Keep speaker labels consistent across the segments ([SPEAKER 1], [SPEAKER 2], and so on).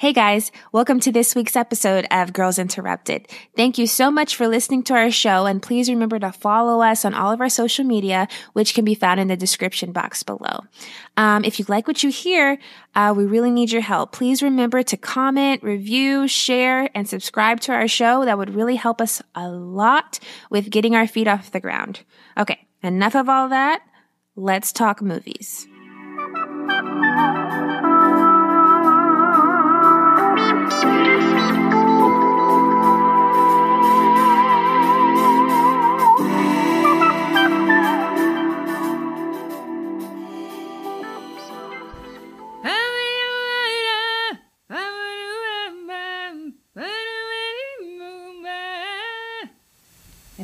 [SPEAKER 1] Hey guys, welcome to this week's episode of Girls Interrupted. Thank you so much for listening to our show and please remember to follow us on all of our social media, which can be found in the description box below. Um, if you like what you hear, uh, we really need your help. Please remember to comment, review, share, and subscribe to our show. That would really help us a lot with getting our feet off the ground. Okay, enough of all that. Let's talk movies.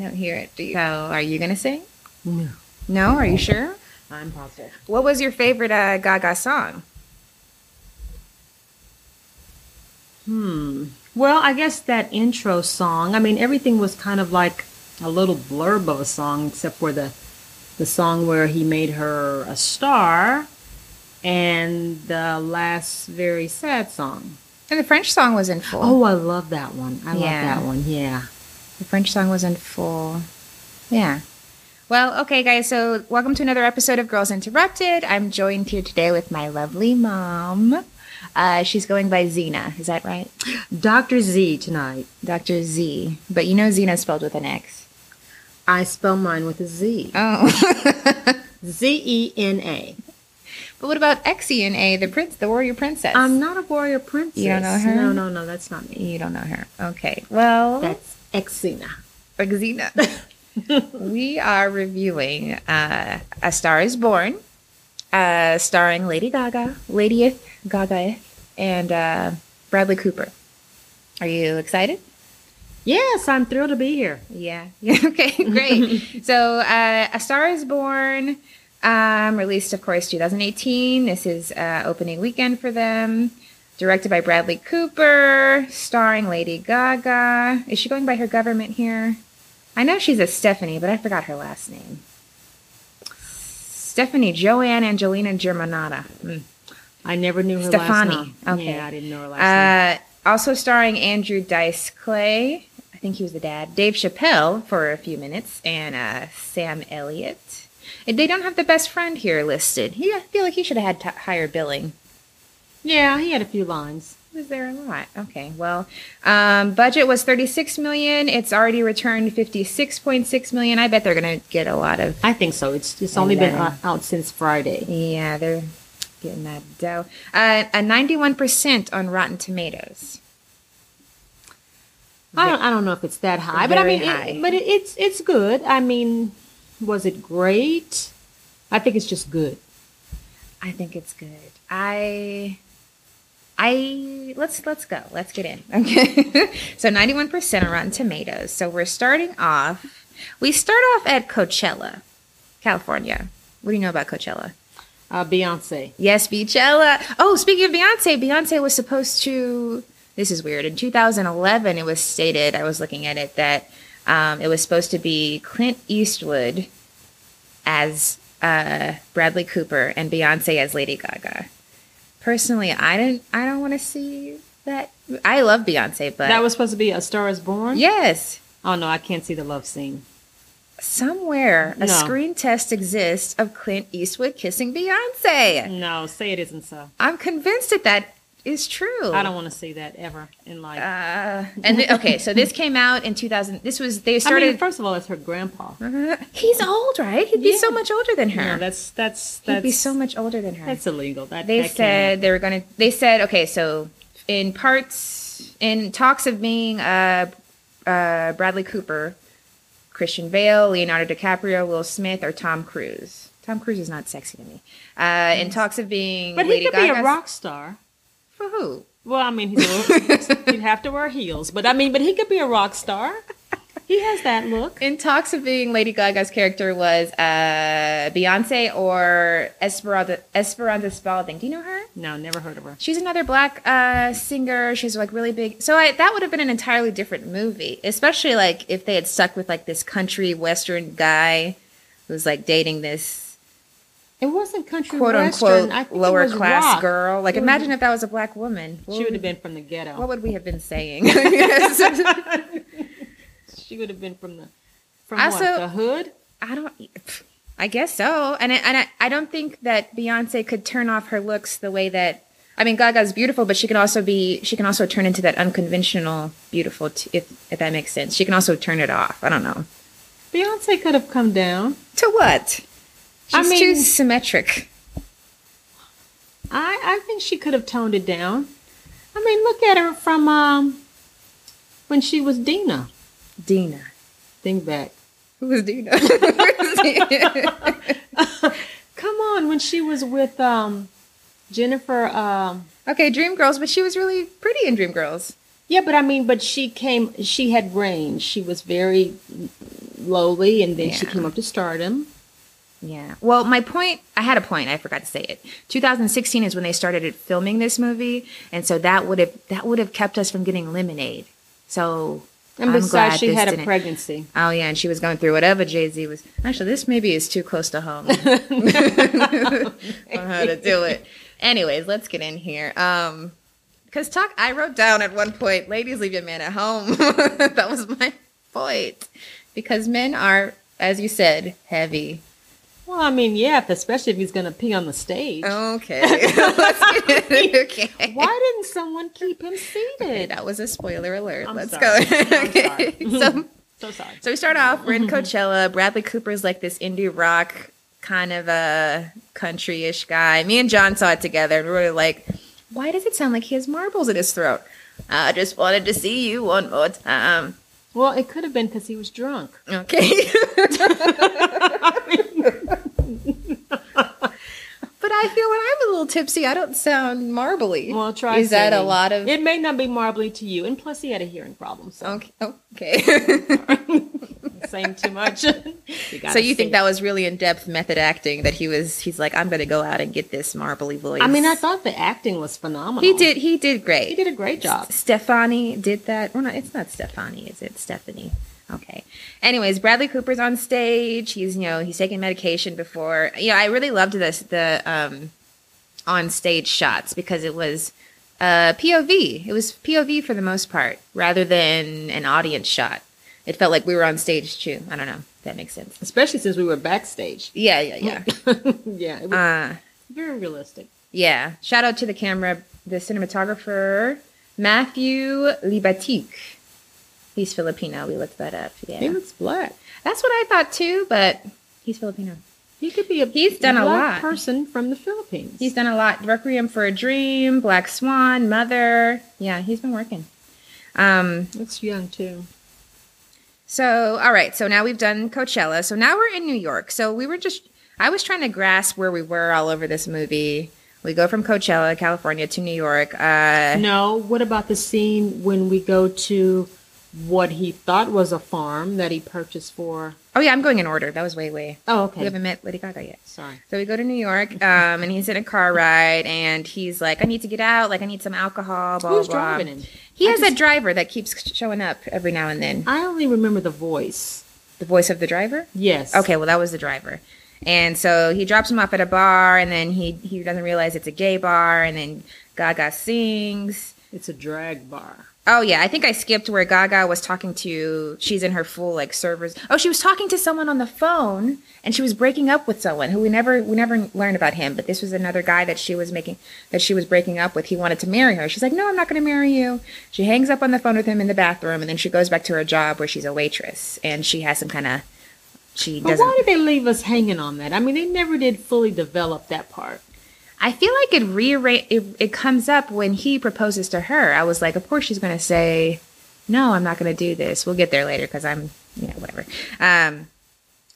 [SPEAKER 1] Don't hear it. Do you? So, are you gonna sing?
[SPEAKER 2] No.
[SPEAKER 1] No? Are you sure?
[SPEAKER 2] I'm positive.
[SPEAKER 1] What was your favorite uh, Gaga song?
[SPEAKER 2] Hmm. Well, I guess that intro song. I mean, everything was kind of like a little blurb of a song, except for the the song where he made her a star, and the last very sad song.
[SPEAKER 1] And the French song was in full.
[SPEAKER 2] Oh, I love that one. I
[SPEAKER 1] Yeah.
[SPEAKER 2] love that one. Yeah.
[SPEAKER 1] The French song was in full. Yeah. Well, okay, guys. So, welcome to another episode of Girls Interrupted. I'm joined here today with my lovely mom. Uh, she's going by Zena. Is that right?
[SPEAKER 2] Dr. Z tonight.
[SPEAKER 1] Dr. Z. But you know Zena spelled with an X.
[SPEAKER 2] I spell mine with a Z.
[SPEAKER 1] Oh.
[SPEAKER 2] Z E N A.
[SPEAKER 1] but what about Xena, the prince, the warrior princess?
[SPEAKER 2] I'm not a warrior princess.
[SPEAKER 1] You don't know her?
[SPEAKER 2] No, no, no. That's not me.
[SPEAKER 1] you don't know her. Okay. Well,
[SPEAKER 2] That's Xena.
[SPEAKER 1] Xena. we are reviewing uh, A Star is Born, uh, starring Lady Gaga, Lady Gaga, and uh, Bradley Cooper. Are you excited?
[SPEAKER 2] Yes, I'm thrilled to be here.
[SPEAKER 1] Yeah. okay, great. so, uh, A Star is Born, um, released, of course, 2018. This is uh, opening weekend for them. Directed by Bradley Cooper, starring Lady Gaga. Is she going by her government here? I know she's a Stephanie, but I forgot her last name. Stephanie Joanne Angelina Germanotta. Hmm.
[SPEAKER 2] I never knew her
[SPEAKER 1] Stefani.
[SPEAKER 2] last name.
[SPEAKER 1] Okay.
[SPEAKER 2] Yeah, I didn't know her last name.
[SPEAKER 1] Uh, also starring Andrew Dice Clay. I think he was the dad. Dave Chappelle for a few minutes, and uh, Sam Elliott. They don't have the best friend here listed. He, I feel like he should have had t- higher billing.
[SPEAKER 2] Yeah, he had a few lines.
[SPEAKER 1] Was there a lot? Okay, well, um, budget was 36 million. It's already returned 56.6 million. I bet they're gonna get a lot of.
[SPEAKER 2] I think so. It's it's only been
[SPEAKER 1] then-
[SPEAKER 2] out since Friday.
[SPEAKER 1] Yeah, they're getting that dough. Uh, a 91% on Rotten Tomatoes.
[SPEAKER 2] I don't, I don't know if it's that high, but I mean. It, but it, it's it's good. I mean, was it great? I think it's just good.
[SPEAKER 1] I think it's good. I I let's let's go. Let's get in. Okay. so 91% are on Rotten Tomatoes. So we're starting off we start off at Coachella, California. What do you know about Coachella?
[SPEAKER 2] Uh, Beyonce.
[SPEAKER 1] Yes, Beachella. Oh, speaking of Beyonce, Beyonce was supposed to. This is weird. In 2011, it was stated. I was looking at it that um, it was supposed to be Clint Eastwood as uh, Bradley Cooper and Beyonce as Lady Gaga. Personally, I didn't. I don't want to see that. I love Beyonce, but
[SPEAKER 2] That was supposed to be A Star Is Born.
[SPEAKER 1] yes.
[SPEAKER 2] Oh no, I can't see the love scene.
[SPEAKER 1] Somewhere a
[SPEAKER 2] No.
[SPEAKER 1] screen test exists of Clint Eastwood kissing Beyonce.
[SPEAKER 2] No, say it isn't so.
[SPEAKER 1] I'm convinced that that is true.
[SPEAKER 2] I don't want to see that ever in life.
[SPEAKER 1] Uh, and th- okay, so this came out in 2000. This was they
[SPEAKER 2] I
[SPEAKER 1] started.
[SPEAKER 2] mean, first of all, it's her grandpa.
[SPEAKER 1] he's old, right? He'd be
[SPEAKER 2] Yeah.
[SPEAKER 1] so much older than her.
[SPEAKER 2] No, that's that's
[SPEAKER 1] He'd
[SPEAKER 2] that's
[SPEAKER 1] be so much older than her.
[SPEAKER 2] that's illegal. That
[SPEAKER 1] they
[SPEAKER 2] that
[SPEAKER 1] said they were going to. They said okay, so in parts in talks of being uh, uh, Bradley Cooper, Christian Bale, Leonardo DiCaprio, Will Smith, or Tom Cruise. Tom Cruise is not sexy to me. Uh, in talks of being
[SPEAKER 2] but
[SPEAKER 1] Lady
[SPEAKER 2] he could be a rock star.
[SPEAKER 1] For who?
[SPEAKER 2] Well, I mean, he's a little, he'd have to wear heels, but I mean, but he could be a rock star. He has that look.
[SPEAKER 1] In talks of being Lady Gaga's character was uh, Beyonce or Esperanza, Esperanza Spalding. Do you know her?
[SPEAKER 2] No, never heard of her.
[SPEAKER 1] She's another black uh, singer. She's like really big. So I, that would have been an entirely different movie, especially like if they had stuck with like this country western guy who's like dating this
[SPEAKER 2] It wasn't country
[SPEAKER 1] quote
[SPEAKER 2] western.
[SPEAKER 1] unquote
[SPEAKER 2] I think it
[SPEAKER 1] lower
[SPEAKER 2] was
[SPEAKER 1] class
[SPEAKER 2] rock.
[SPEAKER 1] girl. Like
[SPEAKER 2] It was-
[SPEAKER 1] imagine if that was a black woman. What
[SPEAKER 2] She would
[SPEAKER 1] would,
[SPEAKER 2] have been from the ghetto.
[SPEAKER 1] what would we have been saying?
[SPEAKER 2] She would have been from the from
[SPEAKER 1] Also-
[SPEAKER 2] what, the hood.
[SPEAKER 1] I don't. I guess so, and I, and I, I don't think that Beyonce could turn off her looks the way that. I mean, Gaga's beautiful, but she can also be. She can also turn into that unconventional beautiful, t- if if that makes sense. She can also turn it off. I don't know.
[SPEAKER 2] Beyonce could have come down.
[SPEAKER 1] To what? She's
[SPEAKER 2] I
[SPEAKER 1] too symmetric.
[SPEAKER 2] I I think she could have toned it down. I mean, look at her from um when she was Deena.
[SPEAKER 1] Deena.
[SPEAKER 2] Think back.
[SPEAKER 1] Who was Deena?
[SPEAKER 2] Come on, when she was with um Jennifer. Um,
[SPEAKER 1] okay, Dreamgirls, but she was really pretty in Dreamgirls.
[SPEAKER 2] yeah, but I mean, but she came. She had range. She was very lowly, and then she came up to stardom.
[SPEAKER 1] Yeah. Well, my point, I had a point. I forgot to say it. 2016 is when they started filming this movie, and so that would have that would have kept us from getting Lemonade. So
[SPEAKER 2] And
[SPEAKER 1] I'm
[SPEAKER 2] besides,
[SPEAKER 1] glad
[SPEAKER 2] she had a
[SPEAKER 1] didn't-
[SPEAKER 2] pregnancy.
[SPEAKER 1] Oh yeah, and she was going through whatever Jay Z was. Actually, this maybe is too close to home on how to do it. Anyways, let's get in here. Um, because talk, I wrote down at one point, "Ladies, leave your man at home." that was my point. Because men are, as you said, heavy.
[SPEAKER 2] Well, I mean, yeah, especially if he's going to pee on the stage.
[SPEAKER 1] Okay. Let's get it. Okay.
[SPEAKER 2] Why didn't someone keep him seated?
[SPEAKER 1] Okay, that was a spoiler alert.
[SPEAKER 2] I'm
[SPEAKER 1] Let's
[SPEAKER 2] sorry.
[SPEAKER 1] go.
[SPEAKER 2] I'm
[SPEAKER 1] okay.
[SPEAKER 2] sorry.
[SPEAKER 1] so,
[SPEAKER 2] So sorry.
[SPEAKER 1] so we start off. We're in Coachella. Bradley Cooper's like this indie rock kind of a country-ish guy. Me and John saw it together, and we were like, "Why does it sound like he has marbles in his throat?" I just wanted to see you one more time.
[SPEAKER 2] Well, it could have been because he was drunk.
[SPEAKER 1] Okay. but I feel when I'm a little tipsy, I don't sound marbly.
[SPEAKER 2] Well, try.
[SPEAKER 1] Is that a lot of?
[SPEAKER 2] It may not be marbly to you, and plus he had a hearing problem, so
[SPEAKER 1] Okay. okay.
[SPEAKER 2] saying too much.
[SPEAKER 1] so you think that was really in depth method acting that he was? He's like, I'm going to go out and get this marbly voice.
[SPEAKER 2] I mean, I thought the acting was phenomenal.
[SPEAKER 1] he did. He did great.
[SPEAKER 2] He did a great job.
[SPEAKER 1] Stefani did that. Or not? It's not Stefani. Is it Stephanie? Okay. Anyways, Bradley Cooper's on stage. He's you know he's taking medication before. You know, I really loved this the um on stage shots because it was uh POV. It was POV for the most part rather than an audience shot. It felt like we were on stage too. I don't know. If that makes sense.
[SPEAKER 2] Especially since we were backstage.
[SPEAKER 1] Yeah, yeah, yeah.
[SPEAKER 2] yeah, it was
[SPEAKER 1] uh,
[SPEAKER 2] very realistic.
[SPEAKER 1] yeah. Shout out to the camera, the cinematographer Matthew Libatique. He's Filipino. We looked that up. Yeah.
[SPEAKER 2] He looks black.
[SPEAKER 1] That's what I thought too, but he's Filipino.
[SPEAKER 2] He could be a
[SPEAKER 1] He's done a lot.
[SPEAKER 2] person from the Philippines.
[SPEAKER 1] He's done a lot. Requiem for a Dream, Black Swan, Mother. Yeah, he's been working. Um,
[SPEAKER 2] looks young too.
[SPEAKER 1] so all right, so now we've done Coachella. So now we're in New York. So we were just I was trying to grasp where we were all over this movie. We go from Coachella, California to New York. Uh
[SPEAKER 2] No, what about the scene when we go to what he thought was a farm that he purchased for?
[SPEAKER 1] oh yeah, I'm going in order. That was way way.
[SPEAKER 2] Oh, okay.
[SPEAKER 1] We haven't met Lady Gaga yet.
[SPEAKER 2] Sorry.
[SPEAKER 1] So we go to New York, um, and he's in a car ride, and he's like, "I need to get out. Like, I need some alcohol." Blah
[SPEAKER 2] Who's
[SPEAKER 1] blah.
[SPEAKER 2] driving him?
[SPEAKER 1] He
[SPEAKER 2] I
[SPEAKER 1] has
[SPEAKER 2] just-
[SPEAKER 1] a driver that keeps showing up every now and then.
[SPEAKER 2] I only remember the voice.
[SPEAKER 1] The voice of the driver.
[SPEAKER 2] Yes.
[SPEAKER 1] Okay, well that was the driver, and so he drops him off at a bar, and then he he doesn't realize it's a gay bar, and then Gaga sings.
[SPEAKER 2] It's a drag bar.
[SPEAKER 1] Oh yeah, I think I skipped where Gaga was talking to. She's in her full like servers. Oh, she was talking to someone on the phone, and she was breaking up with someone who we never we never learned about him. But this was another guy that she was making that she was breaking up with. He wanted to marry her. She's like, no, I'm not going to marry you. She hangs up on the phone with him in the bathroom, and then she goes back to her job where she's a waitress, and she has some kind of she
[SPEAKER 2] But
[SPEAKER 1] doesn't.
[SPEAKER 2] why did they leave us hanging on that? I mean, they never did fully develop that part.
[SPEAKER 1] I feel like it rearrange it, it comes up when he proposes to her. I was like, of course she's going to say, "No, I'm not going to do this." We'll get there later because I'm, you know, whatever. Um,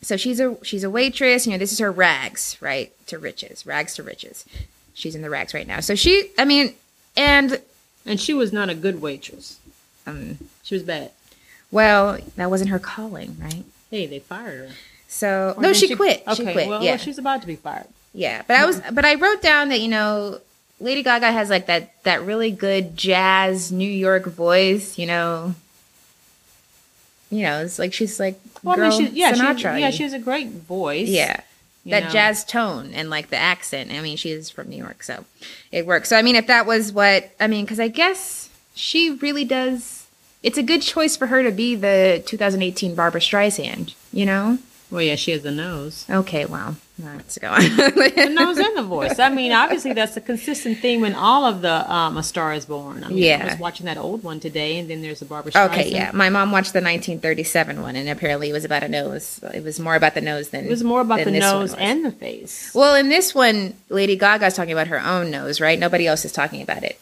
[SPEAKER 1] so she's a she's a waitress. You know, this is her rags, right, to riches, rags to riches. She's in the rags right now. So she, I mean, and
[SPEAKER 2] And she was not a good waitress.
[SPEAKER 1] Um,
[SPEAKER 2] She was bad.
[SPEAKER 1] well, that wasn't her calling, right?
[SPEAKER 2] Hey, they fired her.
[SPEAKER 1] So
[SPEAKER 2] Or
[SPEAKER 1] no,
[SPEAKER 2] then
[SPEAKER 1] she, quit.
[SPEAKER 2] Okay,
[SPEAKER 1] she quit.
[SPEAKER 2] well,
[SPEAKER 1] yeah,
[SPEAKER 2] well, she's about to be fired.
[SPEAKER 1] Yeah. But I was, but I wrote down that you know, Lady Gaga has like that that really good jazz New York voice. You know, you know, it's like she's like
[SPEAKER 2] Well,
[SPEAKER 1] girl
[SPEAKER 2] I mean, she, yeah, she,
[SPEAKER 1] Sinatra.
[SPEAKER 2] yeah, she has a great voice.
[SPEAKER 1] yeah. That
[SPEAKER 2] know.
[SPEAKER 1] jazz tone and like the accent. I mean, she is from New York, so it works. So I mean, if that was what I mean, because I guess she really does. It's a good choice for her to be the 2018 Barbra Streisand. You know?
[SPEAKER 2] Well, yeah, she has a nose.
[SPEAKER 1] Okay, well, let's go on.
[SPEAKER 2] The nose and the voice. I mean, obviously, that's a consistent theme in all of the um, A Star Is Born. I mean, I was watching that old one today, and then there's a Barbra Streisand.
[SPEAKER 1] Okay, yeah. My mom watched the 1937 one, and apparently it was about a nose. It was more about the nose than
[SPEAKER 2] It was more about the nose and the face.
[SPEAKER 1] Well, in this one, Lady Gaga's talking about her own nose, right? Nobody else is talking about it.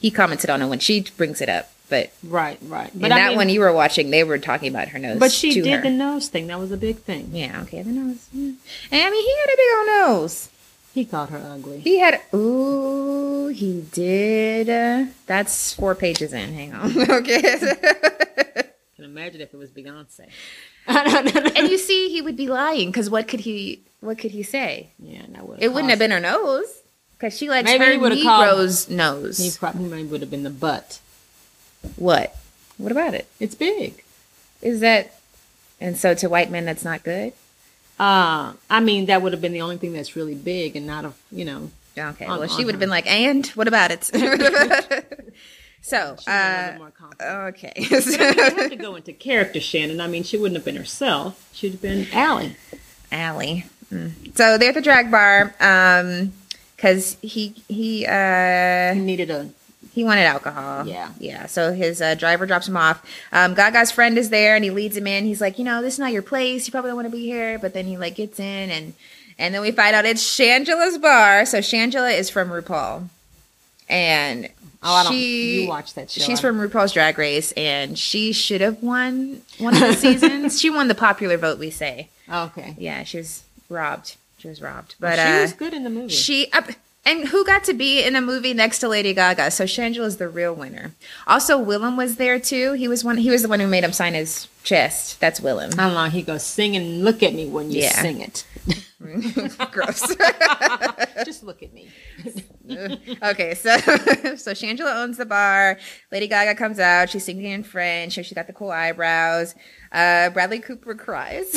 [SPEAKER 1] He commented on it when she brings it up, but
[SPEAKER 2] Right, right.
[SPEAKER 1] in
[SPEAKER 2] But I
[SPEAKER 1] that
[SPEAKER 2] mean,
[SPEAKER 1] one you were watching, they were talking about her nose.
[SPEAKER 2] but she did
[SPEAKER 1] her.
[SPEAKER 2] the nose thing. That was a big thing.
[SPEAKER 1] Yeah, okay, the nose. yeah. And I mean, he had a big old nose.
[SPEAKER 2] He called her ugly.
[SPEAKER 1] He had. Ooh, he did. Uh, that's four pages in. Hang on. okay.
[SPEAKER 2] can imagine if it was Beyonce.
[SPEAKER 1] and you see, he would be lying because what could he? What could he say?
[SPEAKER 2] yeah, that would.
[SPEAKER 1] It wouldn't have been her nose because she likes
[SPEAKER 2] Maybe
[SPEAKER 1] her
[SPEAKER 2] would've called-
[SPEAKER 1] Negro's nose.
[SPEAKER 2] He probably would have been the butt.
[SPEAKER 1] What? What about it?
[SPEAKER 2] It's big.
[SPEAKER 1] Is that? And so to white men, that's not good.
[SPEAKER 2] Uh, I mean, that would have been the only thing that's really big, and not a you know.
[SPEAKER 1] Okay.
[SPEAKER 2] On-
[SPEAKER 1] well, she would have been like, and what about it? so,
[SPEAKER 2] She was a
[SPEAKER 1] uh,
[SPEAKER 2] little more confident.
[SPEAKER 1] okay.
[SPEAKER 2] I you have to go into character, Shannon. I mean, she wouldn't have been herself. She'd have been Allie.
[SPEAKER 1] Allie. Mm. So they're at the drag bar um because he he uh
[SPEAKER 2] He needed a
[SPEAKER 1] he wanted alcohol.
[SPEAKER 2] Yeah.
[SPEAKER 1] Yeah. So his uh, driver drops him off. Um, Gaga's friend is there and he leads him in. He's like, you know, this is not your place. You probably don't want to be here. But then he like gets in and and then we find out it's Shangela's bar. So Shangela is from RuPaul. And
[SPEAKER 2] Oh, I don't.
[SPEAKER 1] she
[SPEAKER 2] you watch that show.
[SPEAKER 1] She's from RuPaul's Drag Race, and she should have won one of the seasons. she won the popular vote, we say.
[SPEAKER 2] Oh, okay.
[SPEAKER 1] Yeah, she was robbed. She was robbed. But
[SPEAKER 2] she
[SPEAKER 1] uh,
[SPEAKER 2] was good in the movie.
[SPEAKER 1] she uh, and who got to be in a movie next to Lady Gaga? So Shangela is the real winner. Also, Willam was there too. He was one. He was the one who made him sign his chest. That's
[SPEAKER 2] Willam. Don't know. He goes sing and look at me when you
[SPEAKER 1] Yeah.
[SPEAKER 2] sing it.
[SPEAKER 1] Gross.
[SPEAKER 2] Just look at me.
[SPEAKER 1] okay, so so Shangela owns the bar. Lady Gaga comes out. She's singing in French. She's got the cool eyebrows. Uh, Bradley Cooper cries.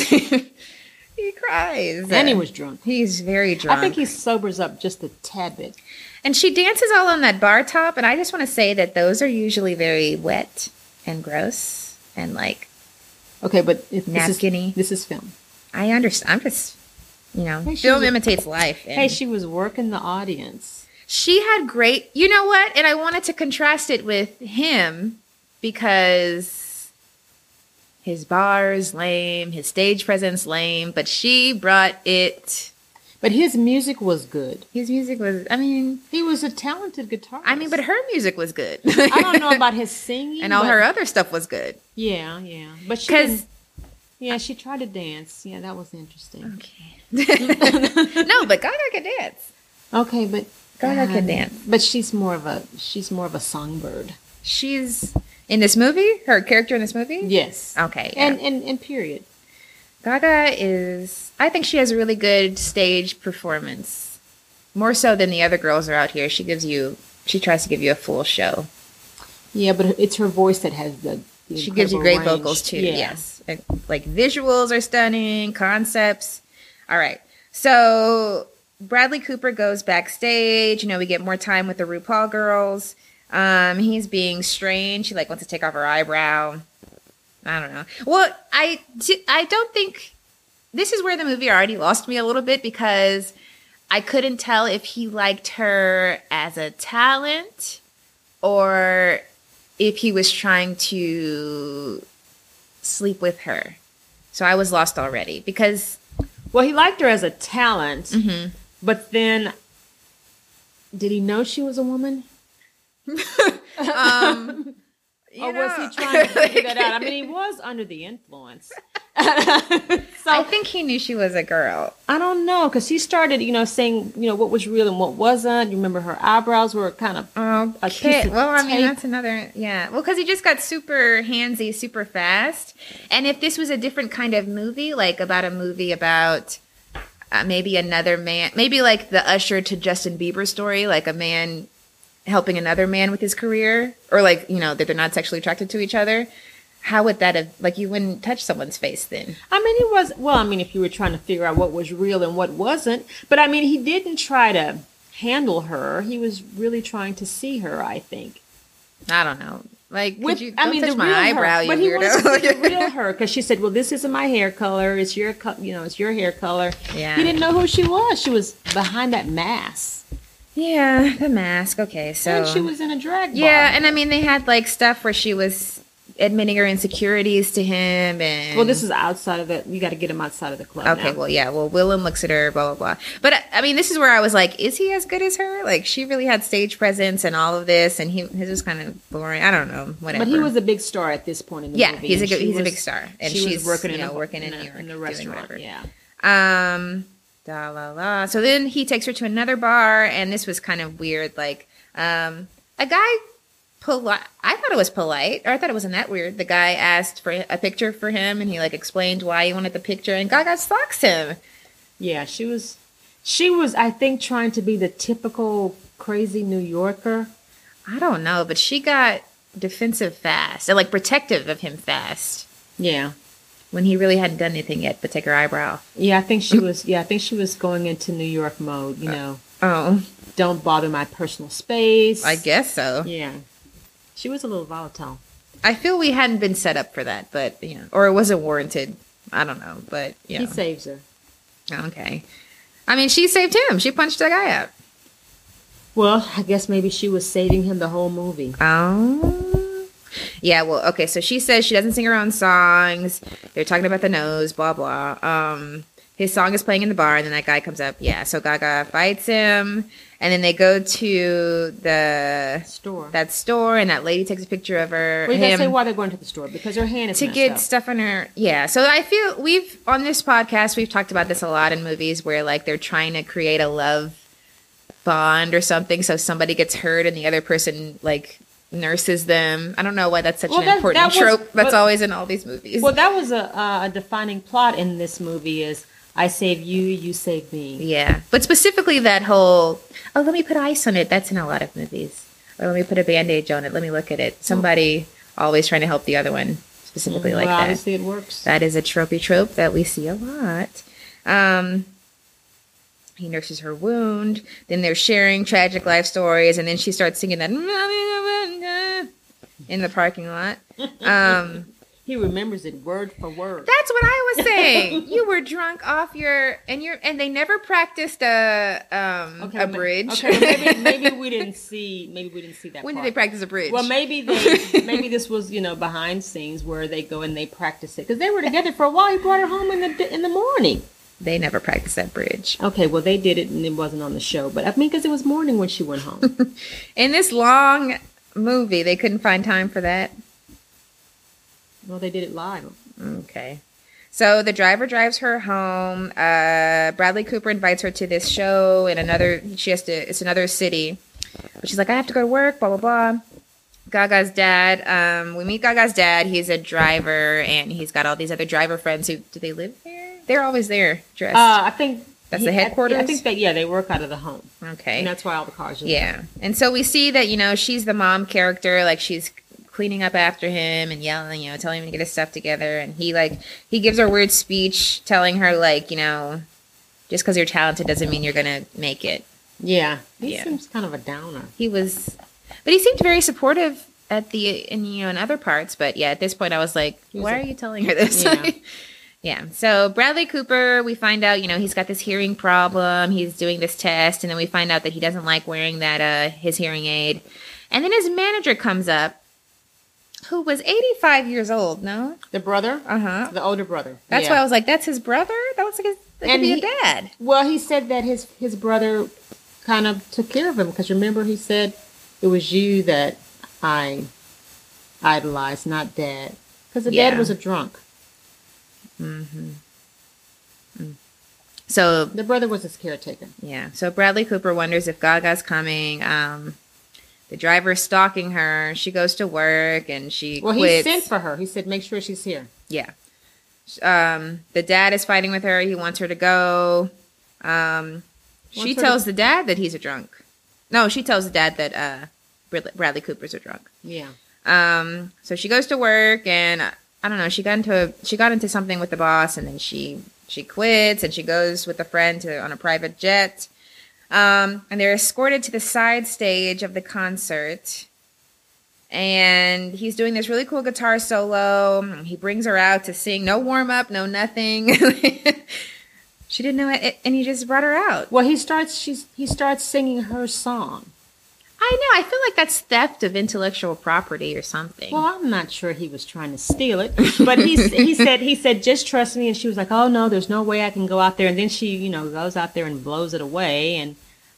[SPEAKER 1] He cries,
[SPEAKER 2] And he was drunk.
[SPEAKER 1] He's very drunk.
[SPEAKER 2] I think he sobers up just a tad bit.
[SPEAKER 1] And she dances all on that bar top, and I just want to say that those are usually very wet and gross and like
[SPEAKER 2] Okay, but if this is, this is film.
[SPEAKER 1] I understand. I'm just, you know,
[SPEAKER 2] Hey,
[SPEAKER 1] film
[SPEAKER 2] was
[SPEAKER 1] imitates life. and
[SPEAKER 2] Hey, she was working the audience.
[SPEAKER 1] she had great. You know what? And I wanted to contrast it with him because his bar's lame, his stage presence lame, but she brought it.
[SPEAKER 2] But his music was good.
[SPEAKER 1] His music was. I mean,
[SPEAKER 2] He was a talented guitarist.
[SPEAKER 1] I mean, but her music was good.
[SPEAKER 2] I don't know about his singing.
[SPEAKER 1] and all her other stuff was good.
[SPEAKER 2] Yeah, yeah. But she
[SPEAKER 1] Because
[SPEAKER 2] yeah, she tried to dance. Yeah, that was interesting.
[SPEAKER 1] Okay. no, but Gaga can dance.
[SPEAKER 2] Okay, but
[SPEAKER 1] Gaga can
[SPEAKER 2] um,
[SPEAKER 1] dance.
[SPEAKER 2] But she's more of a she's more of a songbird.
[SPEAKER 1] She's in this movie. Her character in this movie.
[SPEAKER 2] Yes.
[SPEAKER 1] Okay. yeah.
[SPEAKER 2] And and and period.
[SPEAKER 1] Gaga is. I think she has a really good stage performance, more so than the other girls are out here. She gives you. She tries to give you a full show.
[SPEAKER 2] Yeah, but it's her voice that has the. the
[SPEAKER 1] She gives you great
[SPEAKER 2] range.
[SPEAKER 1] vocals too.
[SPEAKER 2] Yeah.
[SPEAKER 1] Yes, And, like visuals are stunning. Concepts. All right. So Bradley Cooper goes backstage. You know, we get more time with the RuPaul girls. Um, he's being strange. He like wants to take off her eyebrow. I don't know. Well, I I don't think this is where the movie already lost me a little bit because I couldn't tell if he liked her as a talent or if he was trying to sleep with her. So I was lost already because
[SPEAKER 2] Well, he liked her as a talent,
[SPEAKER 1] Mhm.
[SPEAKER 2] but then did he know she was a woman?
[SPEAKER 1] Um
[SPEAKER 2] or was he trying to figure that out? I mean, he was under the influence. so
[SPEAKER 1] I think he knew she was a girl.
[SPEAKER 2] I don't know because he started, you know, saying, you know, what was real and what wasn't. You remember her eyebrows were kind of a piece
[SPEAKER 1] Okay.
[SPEAKER 2] of
[SPEAKER 1] Well, I mean,
[SPEAKER 2] tape.
[SPEAKER 1] that's another. Yeah. Well, because he just got super handsy, super fast. And if this was a different kind of movie, like about a movie about uh, maybe another man, maybe like the Usher to Justin Bieber story, like a man helping another man with his career, or like you know that they're not sexually attracted to each other. How would that have like you wouldn't touch someone's face then?
[SPEAKER 2] I mean, he was well. I mean, if you were trying to figure out what was real and what wasn't, but I mean, he didn't try to handle her. He was really trying to see her. I think.
[SPEAKER 1] I don't know. Like,
[SPEAKER 2] With,
[SPEAKER 1] you,
[SPEAKER 2] I mean,
[SPEAKER 1] touch
[SPEAKER 2] the
[SPEAKER 1] my
[SPEAKER 2] real
[SPEAKER 1] eyebrow,
[SPEAKER 2] her,
[SPEAKER 1] you
[SPEAKER 2] but he wanted to the real her because she said, "Well, this isn't my hair color. It's your, co- you know, it's your hair color."
[SPEAKER 1] Yeah.
[SPEAKER 2] He didn't know who she was. She was behind that mask,
[SPEAKER 1] yeah, the mask. Okay, so
[SPEAKER 2] and she was in a drag bar.
[SPEAKER 1] Yeah, and I mean they had like stuff where she was admitting her insecurities to him and
[SPEAKER 2] well, this is outside of the. You got to get him outside of the club.
[SPEAKER 1] Okay,
[SPEAKER 2] now.
[SPEAKER 1] well yeah, well Willam looks at her, blah blah blah. But I- I mean this is where I was like, is he as good as her? Like she really had stage presence and all of this and he his was kind of boring. I don't know, whatever.
[SPEAKER 2] But he was a big star at this point in the
[SPEAKER 1] Yeah,
[SPEAKER 2] movie.
[SPEAKER 1] he's a
[SPEAKER 2] and
[SPEAKER 1] good-
[SPEAKER 2] she
[SPEAKER 1] he's a big star. And
[SPEAKER 2] she
[SPEAKER 1] she's,
[SPEAKER 2] was working
[SPEAKER 1] you
[SPEAKER 2] in a,
[SPEAKER 1] working
[SPEAKER 2] in,
[SPEAKER 1] in
[SPEAKER 2] a-
[SPEAKER 1] York,
[SPEAKER 2] in the restaurant. Yeah.
[SPEAKER 1] Um, la la. So then he takes her to another bar, and this was kind of weird. Like, um, a guy polite. I thought it was polite, or I thought it wasn't that weird. The guy asked for a picture for him, and he like explained why he wanted the picture, and Gaga stalks him.
[SPEAKER 2] Yeah, she was. She was, I think, trying to be the typical crazy New Yorker.
[SPEAKER 1] I don't know, but she got defensive fast, and like protective of him fast
[SPEAKER 2] Yeah.
[SPEAKER 1] When he really hadn't done anything yet but take her eyebrow.
[SPEAKER 2] Yeah, I think she was. Yeah, I think she was going into New York mode. You uh, know,
[SPEAKER 1] Oh,
[SPEAKER 2] don't bother my personal space.
[SPEAKER 1] I guess so.
[SPEAKER 2] Yeah, she was a little volatile.
[SPEAKER 1] I feel we hadn't been set up for that, but you know, or it wasn't warranted. I don't know, but yeah.
[SPEAKER 2] He saves her.
[SPEAKER 1] Okay. I mean, she saved him. She punched that guy out.
[SPEAKER 2] Well, I guess maybe she was saving him the whole movie.
[SPEAKER 1] Oh. Yeah, well, okay, so she says she doesn't sing her own songs. They're talking about the nose, blah, blah. Um, his song is playing in the bar, and then that guy comes up. Yeah, so Gaga fights him, and then they go to the
[SPEAKER 2] Store.
[SPEAKER 1] that store, and that lady takes a picture of her.
[SPEAKER 2] well, you gotta say why they're going to the store because her hand is
[SPEAKER 1] to get
[SPEAKER 2] up.
[SPEAKER 1] stuff on her yeah so i feel we've on this podcast we've talked about this a lot in movies where like they're trying to create a love bond or something so somebody gets hurt and the other person like nurses them i don't know why that's such
[SPEAKER 2] Well,
[SPEAKER 1] an
[SPEAKER 2] that-
[SPEAKER 1] important
[SPEAKER 2] that was-
[SPEAKER 1] trope that's
[SPEAKER 2] but-
[SPEAKER 1] always in all these movies
[SPEAKER 2] Well, that was a, uh, a defining plot in this movie. Is I save you, you save me.
[SPEAKER 1] yeah but specifically that whole oh let me put ice on it that's in a lot of movies or let me put a bandage on it let me look at it somebody always trying to help the other one specifically like
[SPEAKER 2] well,
[SPEAKER 1] that
[SPEAKER 2] obviously it works.
[SPEAKER 1] That is a tropey trope that we see a lot. Um, he nurses her wound. Then they're sharing tragic life stories, and then she starts singing that in the parking lot. Um,
[SPEAKER 2] he remembers it word for word.
[SPEAKER 1] that's what I was saying. You were drunk off your and you're and they never practiced a um a bridge.
[SPEAKER 2] Okay, maybe, maybe we didn't see. Maybe we didn't see that.
[SPEAKER 1] when did they practice a bridge?
[SPEAKER 2] Well, maybe they. maybe this was you know behind scenes where they go and they practice it because they were together for a while. He brought her home in the in the morning.
[SPEAKER 1] They never practiced that bridge.
[SPEAKER 2] Okay, well they did it and it wasn't on the show, but I mean because it was morning when she went home.
[SPEAKER 1] In this long movie, they couldn't find time for that.
[SPEAKER 2] well, they did it live.
[SPEAKER 1] Okay. So the driver drives her home. Uh, Bradley Cooper invites her to this show in another. She has to. It's another city, but she's like, I have to go to work. Blah blah blah. Gaga's dad. Um, we meet Gaga's dad. He's a driver, and he's got all these other driver friends who do they live there? They're always there, dressed.
[SPEAKER 2] Uh, I think
[SPEAKER 1] That's the headquarters?
[SPEAKER 2] I, think that yeah, they work out of the home,
[SPEAKER 1] okay.
[SPEAKER 2] and that's why all the cars. Are there.
[SPEAKER 1] Yeah. And so we see that, you know, she's the mom character, like she's cleaning up after him and yelling, you know, telling him to get his stuff together. And he, like, he gives her a weird speech telling her, like, you know, just because you're talented doesn't mean you're going to make it.
[SPEAKER 2] yeah. He
[SPEAKER 1] Yeah.
[SPEAKER 2] seems kind of a downer.
[SPEAKER 1] He was, but he seemed very supportive at the, in, you know, in other parts. But yeah, at this point, I was like,
[SPEAKER 2] was
[SPEAKER 1] why are you telling her this?
[SPEAKER 2] Yeah.
[SPEAKER 1] Yeah. So Bradley Cooper, we find out, you know, he's got this hearing problem. He's doing this test, and then we find out that he doesn't like wearing that uh his hearing aid. And then his manager comes up, who was 85 years old. No.
[SPEAKER 2] The brother,
[SPEAKER 1] Uh huh.
[SPEAKER 2] the older brother.
[SPEAKER 1] That's
[SPEAKER 2] yeah.
[SPEAKER 1] why I was like, that's his brother. That looks like his. That could be
[SPEAKER 2] he-
[SPEAKER 1] a dad.
[SPEAKER 2] Well, he said that his his brother kind of took care of him because remember he said it was you that I idolized, not dad, because the
[SPEAKER 1] Yeah.
[SPEAKER 2] dad was a drunk.
[SPEAKER 1] So
[SPEAKER 2] The brother was his caretaker.
[SPEAKER 1] Yeah. So Bradley Cooper wonders if Gaga's coming. Um, the driver's stalking her. She goes to work and she
[SPEAKER 2] Well,
[SPEAKER 1] quits.
[SPEAKER 2] he sent for her. He said, "Make sure she's here."
[SPEAKER 1] yeah. Um, the dad is fighting with her. He wants her to go. Um, she tells
[SPEAKER 2] to-
[SPEAKER 1] the dad that he's a drunk. No, she tells the dad that uh, Bradley, Bradley Cooper's a drunk.
[SPEAKER 2] Yeah.
[SPEAKER 1] Um, so she goes to work and I don't know, she got into a, she got into something with the boss and then she she quits and she goes with a friend to on a private jet. Um, and they're escorted to the side stage of the concert. And he's doing this really cool guitar solo. He brings her out to sing. No warm up, no nothing. she didn't know it, and he just brought her out.
[SPEAKER 2] Well, he starts. She's. He starts singing her song.
[SPEAKER 1] I know. I feel like that's theft of intellectual property or something.
[SPEAKER 2] Well, I'm not sure he was trying to steal it, but he he said he said just trust me, and she was like, oh no, there's no way I can go out there, and then she you know goes out there and blows it away, and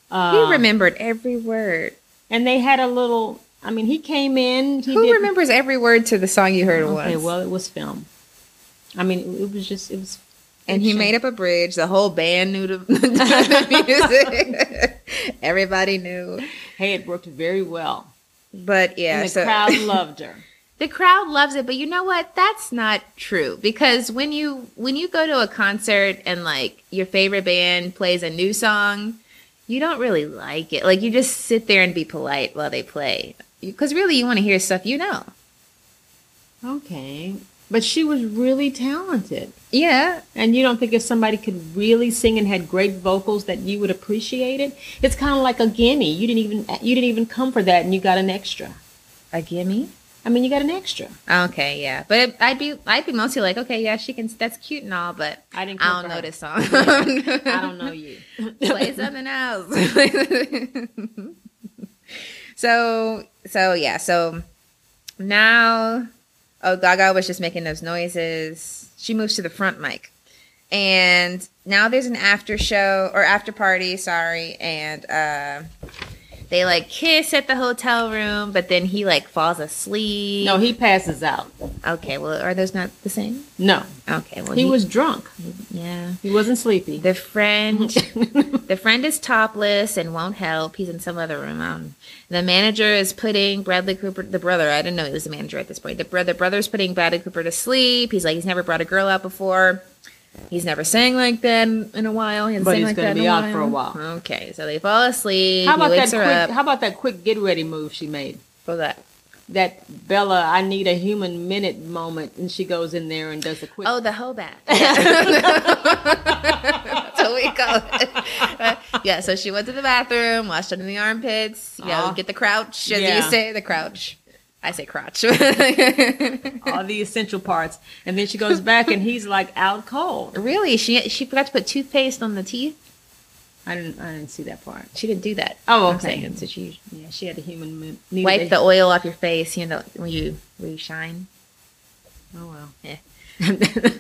[SPEAKER 2] uh,
[SPEAKER 1] he remembered every word.
[SPEAKER 2] and they had a little. I mean, he came in. He
[SPEAKER 1] Who remembers every word to the song you heard
[SPEAKER 2] Okay,
[SPEAKER 1] once?
[SPEAKER 2] well, it was film. I mean, it was just it was.
[SPEAKER 1] And he made up a bridge. The whole band knew the, the music. Everybody knew.
[SPEAKER 2] Hey, it worked very well,
[SPEAKER 1] But yeah,
[SPEAKER 2] and the
[SPEAKER 1] so
[SPEAKER 2] crowd loved her.
[SPEAKER 1] the crowd loves it. But you know what? That's not true because when you when you go to a concert and like your favorite band plays a new song, you don't really like it. Like you just sit there and be polite while they play. Because really, you want to hear stuff you know.
[SPEAKER 2] Okay, but she was really talented.
[SPEAKER 1] Yeah,
[SPEAKER 2] And you don't think if somebody could really sing and had great vocals that you would appreciate it? It's kind of like a gimme. You didn't even you didn't even come for that, and you got an extra.
[SPEAKER 1] a gimme.
[SPEAKER 2] I mean, you got an extra.
[SPEAKER 1] Okay, yeah, but I'd be I'd be mostly like, okay, yeah, she can. That's cute and all, but
[SPEAKER 2] I didn't.
[SPEAKER 1] I don't know
[SPEAKER 2] her.
[SPEAKER 1] this song.
[SPEAKER 2] I don't know you.
[SPEAKER 1] Play something else. so so yeah, so now oh Gaga was just making those noises. She moves to the front mic. And now there's an after show or after party, sorry, and uh they like kiss at the hotel room, but then he like falls asleep.
[SPEAKER 2] No, he passes out.
[SPEAKER 1] Okay, well, are those not the same?
[SPEAKER 2] No,
[SPEAKER 1] Okay, well,
[SPEAKER 2] he was drunk.
[SPEAKER 1] yeah.
[SPEAKER 2] He wasn't sleepy.
[SPEAKER 1] The friend, the friend is topless and won't help. He's in some other room. Um, the manager is putting Bradley Cooper, the brother. I didn't know he was the manager at this point. The brother, brother's putting Bradley Cooper to sleep. He's like, he's never brought a girl out before. He's never sang like that in, a while. He
[SPEAKER 2] But
[SPEAKER 1] sang
[SPEAKER 2] he's
[SPEAKER 1] like
[SPEAKER 2] gonna
[SPEAKER 1] that
[SPEAKER 2] be out for a while.
[SPEAKER 1] Okay, so they fall asleep.
[SPEAKER 2] how about that quick?
[SPEAKER 1] up.
[SPEAKER 2] How about that quick get ready move she made?
[SPEAKER 1] For that?
[SPEAKER 2] That Bella, I need a human minute moment, and she goes in there and does a quick.
[SPEAKER 1] Oh, the hoe bath. That's what we call it. Uh, yeah, so she went to the bathroom, washed under the armpits, know,
[SPEAKER 2] Aw.
[SPEAKER 1] get the crouch, as
[SPEAKER 2] Yeah.
[SPEAKER 1] you say, the crouch. I say crotch.
[SPEAKER 2] all the essential parts, and then she goes back, and he's like out cold.
[SPEAKER 1] really? She she forgot to put toothpaste on the teeth?
[SPEAKER 2] I didn't. I didn't see that part.
[SPEAKER 1] She didn't do that.
[SPEAKER 2] Oh,
[SPEAKER 1] I'm
[SPEAKER 2] okay.
[SPEAKER 1] saying. So she
[SPEAKER 2] Yeah, she had a human
[SPEAKER 1] wipe
[SPEAKER 2] a-
[SPEAKER 1] the oil off your face, you know, when you when you shine.
[SPEAKER 2] Oh well.
[SPEAKER 1] Yeah.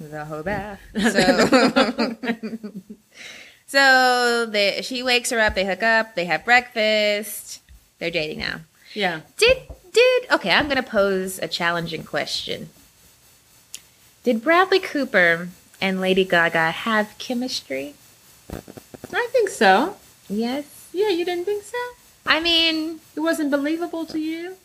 [SPEAKER 1] The hoe bath. So, so they, she wakes her up. They hook up. They have breakfast. They're dating now.
[SPEAKER 2] yeah.
[SPEAKER 1] Did did okay? I'm gonna pose a challenging question. Did Bradley Cooper and Lady Gaga have chemistry?
[SPEAKER 2] I think so.
[SPEAKER 1] Yes.
[SPEAKER 2] Yeah, you didn't think so?
[SPEAKER 1] I mean,
[SPEAKER 2] It wasn't believable to you?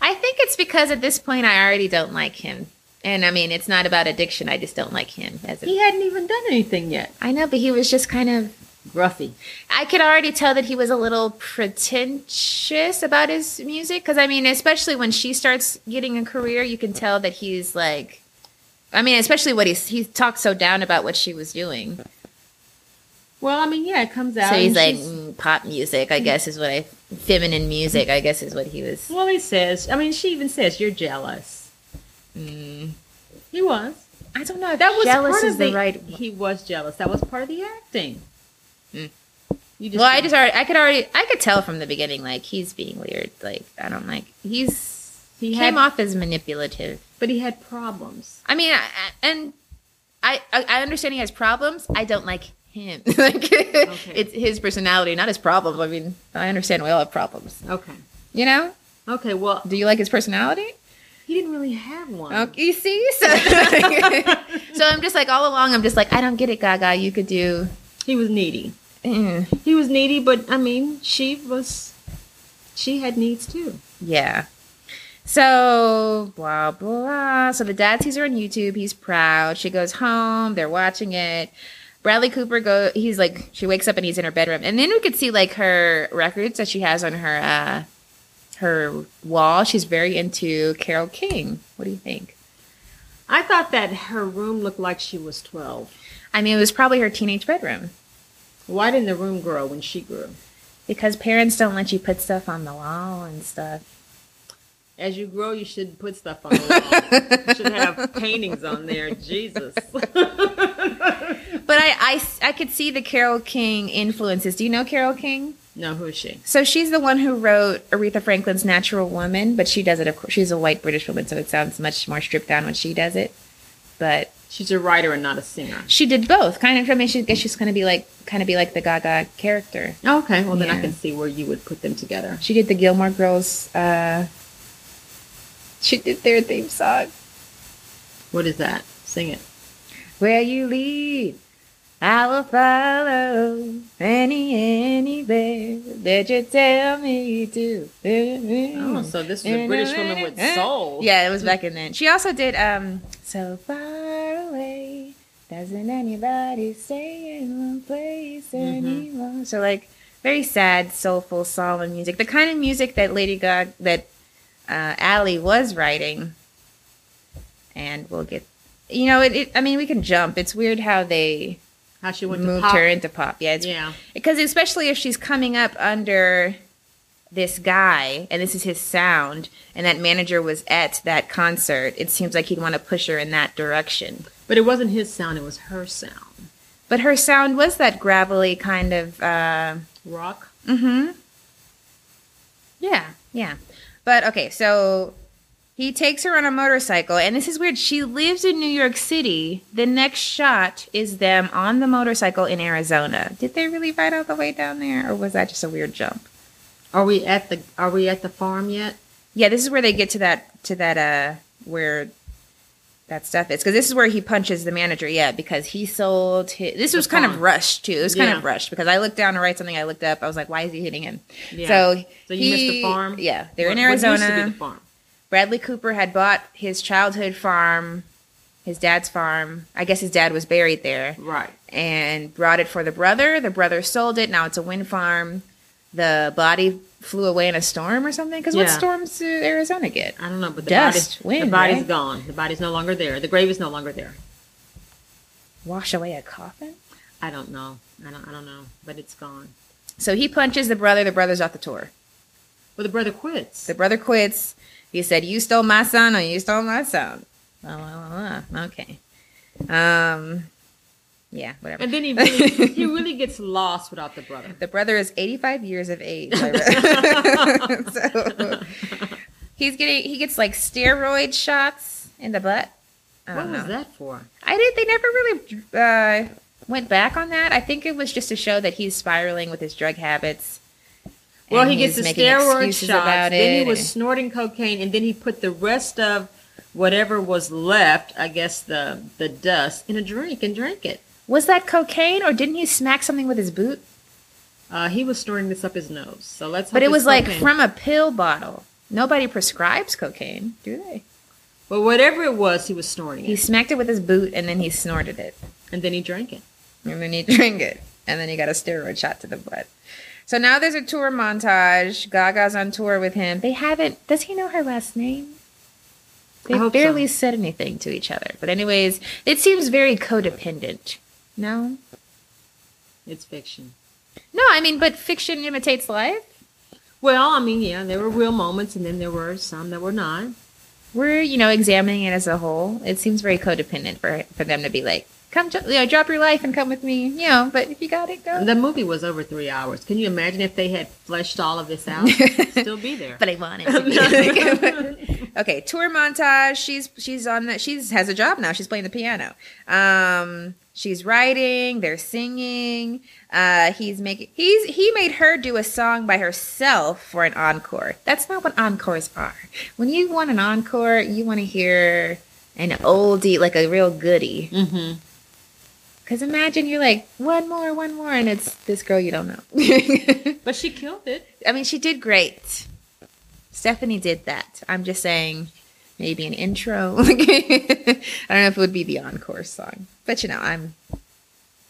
[SPEAKER 1] I think it's because at this point I already don't like him. And I mean, it's not about addiction. I just don't like him as
[SPEAKER 2] He hadn't even done anything yet.
[SPEAKER 1] I know, but he was just kind of.
[SPEAKER 2] Gruffy.
[SPEAKER 1] I could already tell that he was a little pretentious about his music. Because I mean, especially when she starts getting a career, you can tell that he's like. I mean, especially what he's he talks so down about what she was doing.
[SPEAKER 2] Well, I mean, yeah, it comes out.
[SPEAKER 1] So he's like mm, pop music, I guess is what I feminine music, I guess is what he was.
[SPEAKER 2] well, he says. I mean, she even says you're jealous.
[SPEAKER 1] Mm,
[SPEAKER 2] He was.
[SPEAKER 1] I don't know
[SPEAKER 2] That was
[SPEAKER 1] jealous
[SPEAKER 2] part
[SPEAKER 1] is
[SPEAKER 2] of
[SPEAKER 1] the
[SPEAKER 2] the
[SPEAKER 1] right.
[SPEAKER 2] He was jealous. That was part of the acting.
[SPEAKER 1] Mm.
[SPEAKER 2] You
[SPEAKER 1] Well, I just already, I could already, I could tell from the beginning, like he's being weird. Like I don't like he's
[SPEAKER 2] he
[SPEAKER 1] came
[SPEAKER 2] had,
[SPEAKER 1] off as manipulative.
[SPEAKER 2] but he had problems.
[SPEAKER 1] I mean, I, I- and I, I understand he has problems. I don't like him. like it's his personality, not his problems. I mean, I understand we all have problems.
[SPEAKER 2] Okay.
[SPEAKER 1] You know?
[SPEAKER 2] Okay. Well,
[SPEAKER 1] Do you like his personality?
[SPEAKER 2] He didn't really have one.
[SPEAKER 1] Okay, you see? So, so I'm just like all along. I'm just like I don't get it, Gaga. You could do.
[SPEAKER 2] He was needy.
[SPEAKER 1] Mm,
[SPEAKER 2] He was needy, but I mean, she was. She had needs too.
[SPEAKER 1] yeah. So blah blah. So the dad sees her on YouTube. He's proud. She goes home. They're watching it. Bradley Cooper go. He's like she wakes up and he's in her bedroom, and then we could see like her records that she has on her uh her wall. She's very into Carole King. What do you think?
[SPEAKER 2] I thought that her room looked like she was twelve.
[SPEAKER 1] I mean, it was probably her teenage bedroom
[SPEAKER 2] Why didn't the room grow when she grew?
[SPEAKER 1] because parents don't let you put stuff on the wall and stuff.
[SPEAKER 2] As you grow, you should put stuff on the wall. you should have paintings on there. Jesus.
[SPEAKER 1] But I, I, I could see the Carole King influences. Do you know Carole King?
[SPEAKER 2] no, who is she?
[SPEAKER 1] So she's the one who wrote Aretha Franklin's Natural Woman, but she does it, of course. She's a white British woman, so it sounds much more stripped down when she does it. But
[SPEAKER 2] She's a writer and not a singer.
[SPEAKER 1] she did both. Kind of, I mean, she, I guess she's going to be like, kind of be like the Gaga character.
[SPEAKER 2] Okay, well then
[SPEAKER 1] Yeah.
[SPEAKER 2] I can see where you would put them together.
[SPEAKER 1] She did the Gilmore Girls, uh, she did their theme song.
[SPEAKER 2] What is that? Sing it.
[SPEAKER 1] Where you lead, I will follow any anywhere that you tell me to.
[SPEAKER 2] Oh, so this is a British woman with soul.
[SPEAKER 1] Yeah, it was back in then. She also did um so far away. Doesn't anybody stay in one place anymore? So like very sad, soulful, solemn music. The kind of music that Lady Gaga that uh, Allie was writing. And we'll get you know, it, it I mean we can jump. It's weird how they
[SPEAKER 2] How she went
[SPEAKER 1] moved
[SPEAKER 2] to pop.
[SPEAKER 1] her into pop. Yeah, it's
[SPEAKER 2] Yeah.
[SPEAKER 1] because especially if she's coming up under this guy and this is his sound and that manager was at that concert it seems like he'd want to push her in that direction
[SPEAKER 2] But it wasn't his sound, it was her sound.
[SPEAKER 1] but her sound was that gravelly kind of uh
[SPEAKER 2] Rock.
[SPEAKER 1] mm-hmm. Yeah. Yeah. But okay so he takes her on a motorcycle and this is weird. She lives in new york city. The next shot is them on the motorcycle in arizona. Did they really ride all the way down there or was that just a weird jump?
[SPEAKER 2] Are we at the are we at the farm yet?
[SPEAKER 1] Yeah, this is where they get to that to that uh where that stuff is because this is where he punches the manager. Yeah, because he sold his. This was kind of rushed too. It was kind of rushed because I looked down to write something. I looked up. I was like, why is he hitting him?
[SPEAKER 2] Yeah.
[SPEAKER 1] So
[SPEAKER 2] So you missed the farm?
[SPEAKER 1] Yeah, they're in
[SPEAKER 2] What- what used to be
[SPEAKER 1] Arizona.
[SPEAKER 2] the farm.
[SPEAKER 1] Bradley Cooper had bought his childhood farm, his dad's farm. I guess his dad was buried there
[SPEAKER 2] Right.
[SPEAKER 1] and brought it for the brother. The brother sold it. Now it's a wind farm. The body flew away in a storm or something. Because what storms do Arizona get?
[SPEAKER 2] I don't know, but the
[SPEAKER 1] Dust,
[SPEAKER 2] body's
[SPEAKER 1] wind,
[SPEAKER 2] the body's
[SPEAKER 1] right?
[SPEAKER 2] gone. The body's no longer there. The grave is no longer there.
[SPEAKER 1] Wash away a coffin?
[SPEAKER 2] I don't know. I don't I don't know. But it's gone.
[SPEAKER 1] So he punches the brother. The brother's off the tour.
[SPEAKER 2] Well the brother quits.
[SPEAKER 1] The brother quits. He said, "You stole my son, or you stole my son." Blah, blah, blah. Okay. Um. Yeah. Whatever.
[SPEAKER 2] and then he really he really gets lost without the brother.
[SPEAKER 1] the brother is 85 years of age. So he's getting he gets like steroid shots in the butt.
[SPEAKER 2] What
[SPEAKER 1] don't
[SPEAKER 2] was that for?
[SPEAKER 1] I did. They never really uh, went back on that. I think it was just to show that he's spiraling with his drug habits.
[SPEAKER 2] Well, he gets the steroid shots. Then he was
[SPEAKER 1] and-
[SPEAKER 2] snorting cocaine, and then he put the rest of whatever was left, I guess the the dust, in a drink and drank it.
[SPEAKER 1] Was that cocaine, or didn't he smack something with his boot?
[SPEAKER 2] Uh, he was snorting this up his nose. So let's.
[SPEAKER 1] But it was like
[SPEAKER 2] cocaine.
[SPEAKER 1] from a pill bottle. Nobody prescribes cocaine, do they?
[SPEAKER 2] But whatever it was, he was snorting
[SPEAKER 1] He
[SPEAKER 2] it,
[SPEAKER 1] smacked it with his boot and then he snorted it.
[SPEAKER 2] and then he drank it.
[SPEAKER 1] And then he drank it. And then he got a steroid shot to the butt. So now there's a tour montage. Gaga's on tour with him. They haven't. Does he know her last name? They barely
[SPEAKER 2] so.
[SPEAKER 1] said anything to each other. But anyways, it seems very codependent. No,
[SPEAKER 2] It's fiction.
[SPEAKER 1] no. I mean, but fiction imitates life.
[SPEAKER 2] Well, I mean, yeah, there were real moments, and then there were some that were not.
[SPEAKER 1] We're you know examining it as a whole. It seems very codependent for for them to be like, come, you know, drop your life and come with me. You know, but if you got it, go.
[SPEAKER 2] The movie was over three hours. Can you imagine if they had fleshed all of this out? Still be there.
[SPEAKER 1] but I want it. okay, tour montage. She's she's on the she's has a job now. She's playing the piano. Um, She's writing, they're singing. Uh, he's making he's he made her do a song by herself for an encore. That's not what encores are. When you want an encore, you want to hear an oldie, like a real goodie.
[SPEAKER 2] Mm-hmm.
[SPEAKER 1] Because imagine you're like one more, one more, and it's this girl you don't know.
[SPEAKER 2] But she killed it.
[SPEAKER 1] I mean, she did great. Stephanie did that. I'm just saying, maybe an intro. I don't know if it would be the encore song, but you know, I'm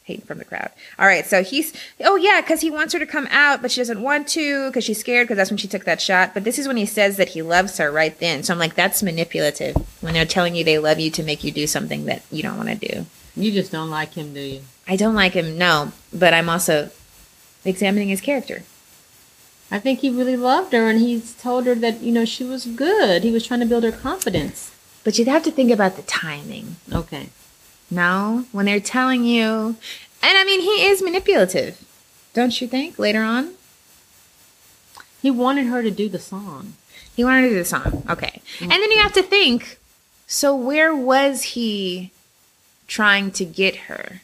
[SPEAKER 1] hating from the crowd. All right, so he's oh yeah, because he wants her to come out, but she doesn't want to because she's scared because that's when she took that shot. But this is when he says that he loves her right then. So I'm like, that's manipulative when they're telling you they love you to make you do something that you don't want to do.
[SPEAKER 2] You just don't like him, do you?
[SPEAKER 1] I don't like him, no, but I'm also examining his character.
[SPEAKER 2] I think he really loved her, and he's told her that you know she was good. He was trying to build her confidence.
[SPEAKER 1] But you'd have to think about the timing.
[SPEAKER 2] Okay.
[SPEAKER 1] No, when they're telling you, and I mean, he is manipulative, don't you think? Later on,
[SPEAKER 2] He wanted her to do the song.
[SPEAKER 1] he wanted to do the song. Okay, and then you have to think. So where was he trying to get her?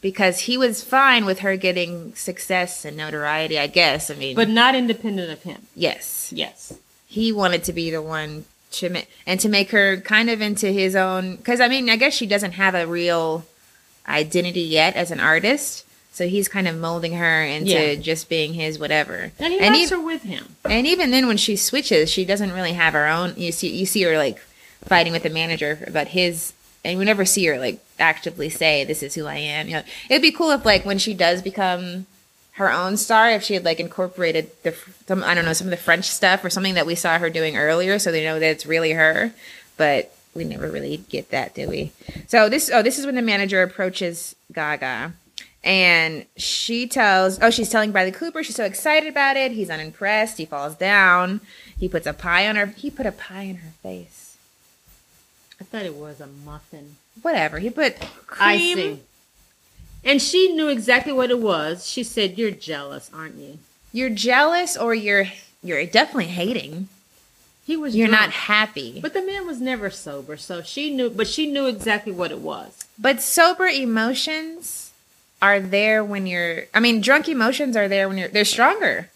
[SPEAKER 1] Because he was fine with her getting success and notoriety, I guess. I mean,
[SPEAKER 2] But not independent of him.
[SPEAKER 1] yes,
[SPEAKER 2] Yes.
[SPEAKER 1] he wanted to be the one to ma- and to make her kind of into his own because i mean i guess she doesn't have a real identity yet as an artist so he's kind of molding her into
[SPEAKER 2] Yeah.
[SPEAKER 1] just being his whatever
[SPEAKER 2] And he
[SPEAKER 1] and, e-
[SPEAKER 2] her with him.
[SPEAKER 1] and even then when she switches she doesn't really have her own you see you see her like fighting with the manager about his and we never see her like actively say this is who i am you know it'd be cool if like when she does become her own star if she had like incorporated the some I don't know some of the French stuff or something that we saw her doing earlier, so they know that it's really her. But we never really get that, do we? So this oh this is when the manager approaches Gaga, and she tells oh she's telling Bradley Cooper she's so excited about it. He's unimpressed. He falls down. He puts a pie on her. He put a pie in her face.
[SPEAKER 2] I thought it was a muffin.
[SPEAKER 1] Whatever. He put cream.
[SPEAKER 2] And she knew exactly what it was. She said, You're jealous, aren't you?
[SPEAKER 1] You're jealous, or you're you're definitely hating.
[SPEAKER 2] He was
[SPEAKER 1] You're not happy.
[SPEAKER 2] But the man was never sober, so she knew but she knew exactly what it was.
[SPEAKER 1] But sober emotions are there when you're. I mean, drunk emotions are there when you're. They're stronger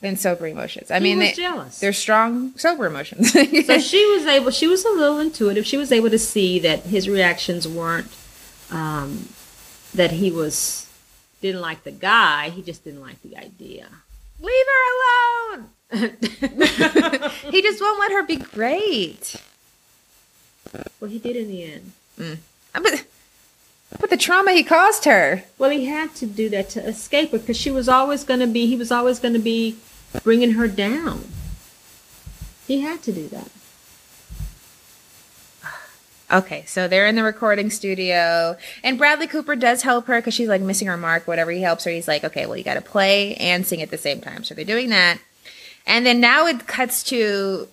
[SPEAKER 1] than sober emotions. I
[SPEAKER 2] He
[SPEAKER 1] mean, they,
[SPEAKER 2] jealous.
[SPEAKER 1] they're strong sober emotions.
[SPEAKER 2] so she was able she was a little intuitive. She was able to see that his reactions weren't um that he was didn't like the guy, he just didn't like the idea.
[SPEAKER 1] Leave her alone. he just won't let her be great.
[SPEAKER 2] well, he did in the end. Mm.
[SPEAKER 1] But, but the trauma he caused her.
[SPEAKER 2] Well, he had to do that to escape her because she was always going to be, he was always going to be bringing her down. He had to do that.
[SPEAKER 1] Okay, so they're in the recording studio, and Bradley Cooper does help her because she's like missing her mark. Whatever he helps her, he's like, okay, well, you got to play and sing at the same time. So they're doing that, and then now it cuts to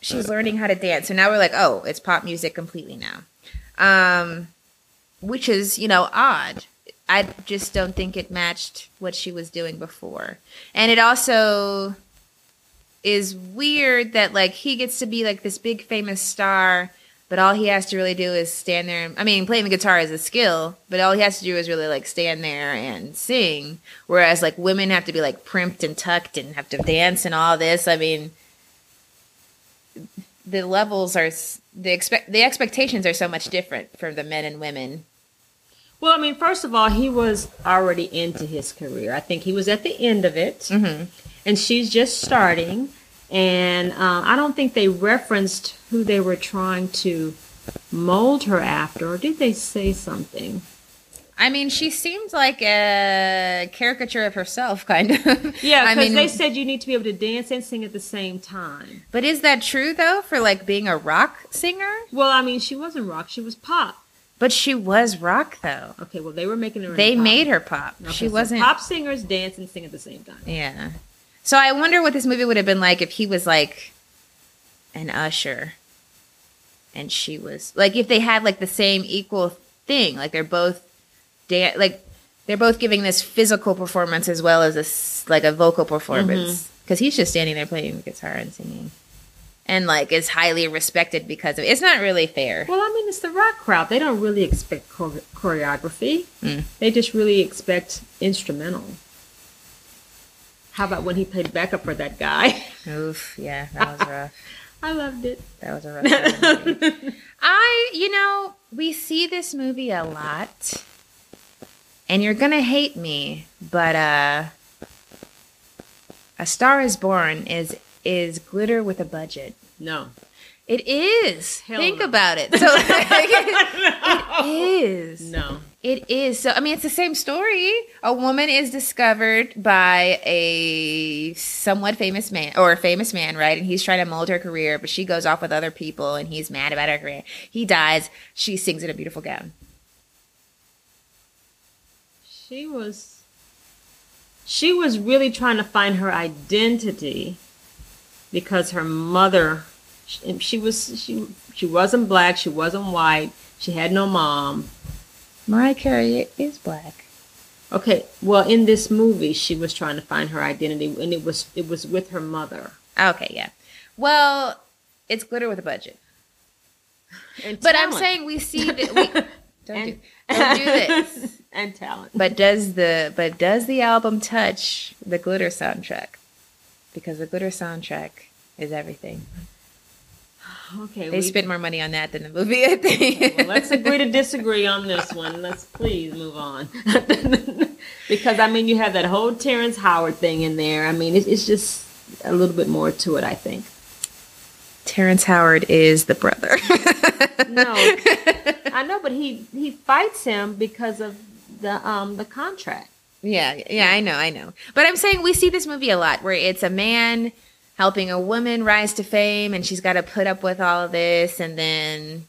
[SPEAKER 1] she's learning how to dance. So now we're like, oh, it's pop music completely now, um, which is you know odd. I just don't think it matched what she was doing before, and it also is weird that like he gets to be like this big famous star but all he has to really do is stand there. and- I mean, playing the guitar is a skill, but all he has to do is really like stand there and sing. Whereas like women have to be like primped and tucked and have to dance and all this. I mean, the levels are the expect the expectations are so much different for the men and women.
[SPEAKER 2] Well, I mean, first of all, he was already into his career. I think he was at the end of it,
[SPEAKER 1] Mhm.
[SPEAKER 2] and she's just starting. And um, I don't think they referenced who they were trying to mold her after, or did they say something?
[SPEAKER 1] I mean, she seemed like a caricature of herself, kind of.
[SPEAKER 2] Yeah,
[SPEAKER 1] I
[SPEAKER 2] because
[SPEAKER 1] mean,
[SPEAKER 2] they said you need to be able to dance and sing at the same time.
[SPEAKER 1] but is that true though for like being a rock singer?
[SPEAKER 2] Well, I mean, she wasn't rock; she was pop.
[SPEAKER 1] But she was rock though.
[SPEAKER 2] Okay, well, they were making her.
[SPEAKER 1] They
[SPEAKER 2] pop.
[SPEAKER 1] made her pop.
[SPEAKER 2] Okay,
[SPEAKER 1] she
[SPEAKER 2] so
[SPEAKER 1] wasn't.
[SPEAKER 2] pop singers dance and sing at the same time.
[SPEAKER 1] Yeah. So I wonder what this movie would have been like if he was like an usher, and she was like if they had like the same equal thing. Like they're both, dan- like they're both giving this physical performance as well as this like a vocal performance. Because he's just standing there playing the guitar and singing. and like is highly respected because of it. It's not really fair.
[SPEAKER 2] Well, I mean, it's the rock crowd. They don't really expect chore- choreography.
[SPEAKER 1] Mm.
[SPEAKER 2] They just really expect instrumental. How about when he played backup for that guy?
[SPEAKER 1] Oof, yeah, that was rough.
[SPEAKER 2] I loved it.
[SPEAKER 1] That was a rough. movie. I, you know, we see this movie a lot, and you're gonna hate me, but uh, A Star Is Born is is glitter with a budget.
[SPEAKER 2] No.
[SPEAKER 1] It is.
[SPEAKER 2] Hell
[SPEAKER 1] Think
[SPEAKER 2] no.
[SPEAKER 1] about it. So it is.
[SPEAKER 2] No.
[SPEAKER 1] It is. So I mean it's the same story. A woman is discovered by a somewhat famous man or a famous man, right? And he's trying to mold her career, but she goes off with other people and he's mad about her career. He dies. She sings in a beautiful gown.
[SPEAKER 2] She was she was really trying to find her identity because her mother she, she was she she wasn't black, she wasn't white, she had no mom.
[SPEAKER 1] Mariah Carey is black.
[SPEAKER 2] Okay, well in this movie she was trying to find her identity and it was it was with her mother.
[SPEAKER 1] Okay, yeah. Well, it's glitter with a budget.
[SPEAKER 2] And
[SPEAKER 1] But I'm saying we see that we don't do, don't do this.
[SPEAKER 2] and talent.
[SPEAKER 1] But does the but does the album touch the glitter soundtrack? Because the glitter soundtrack is everything.
[SPEAKER 2] Okay,
[SPEAKER 1] They
[SPEAKER 2] we,
[SPEAKER 1] spent more money on that than the movie, I think.
[SPEAKER 2] well, let's agree to disagree on this one. Let's please move on. because I mean, you have that whole Terrence Howard thing in there. I mean, it's, it's just a little bit more to it. I think.
[SPEAKER 1] Terrence Howard is the brother.
[SPEAKER 2] No, I know, but he he fights him because of the um the contract.
[SPEAKER 1] Yeah, yeah, I know, I know. But I'm saying we see this movie a lot where it's a man helping a woman rise to fame and she's got to put up with all of this and then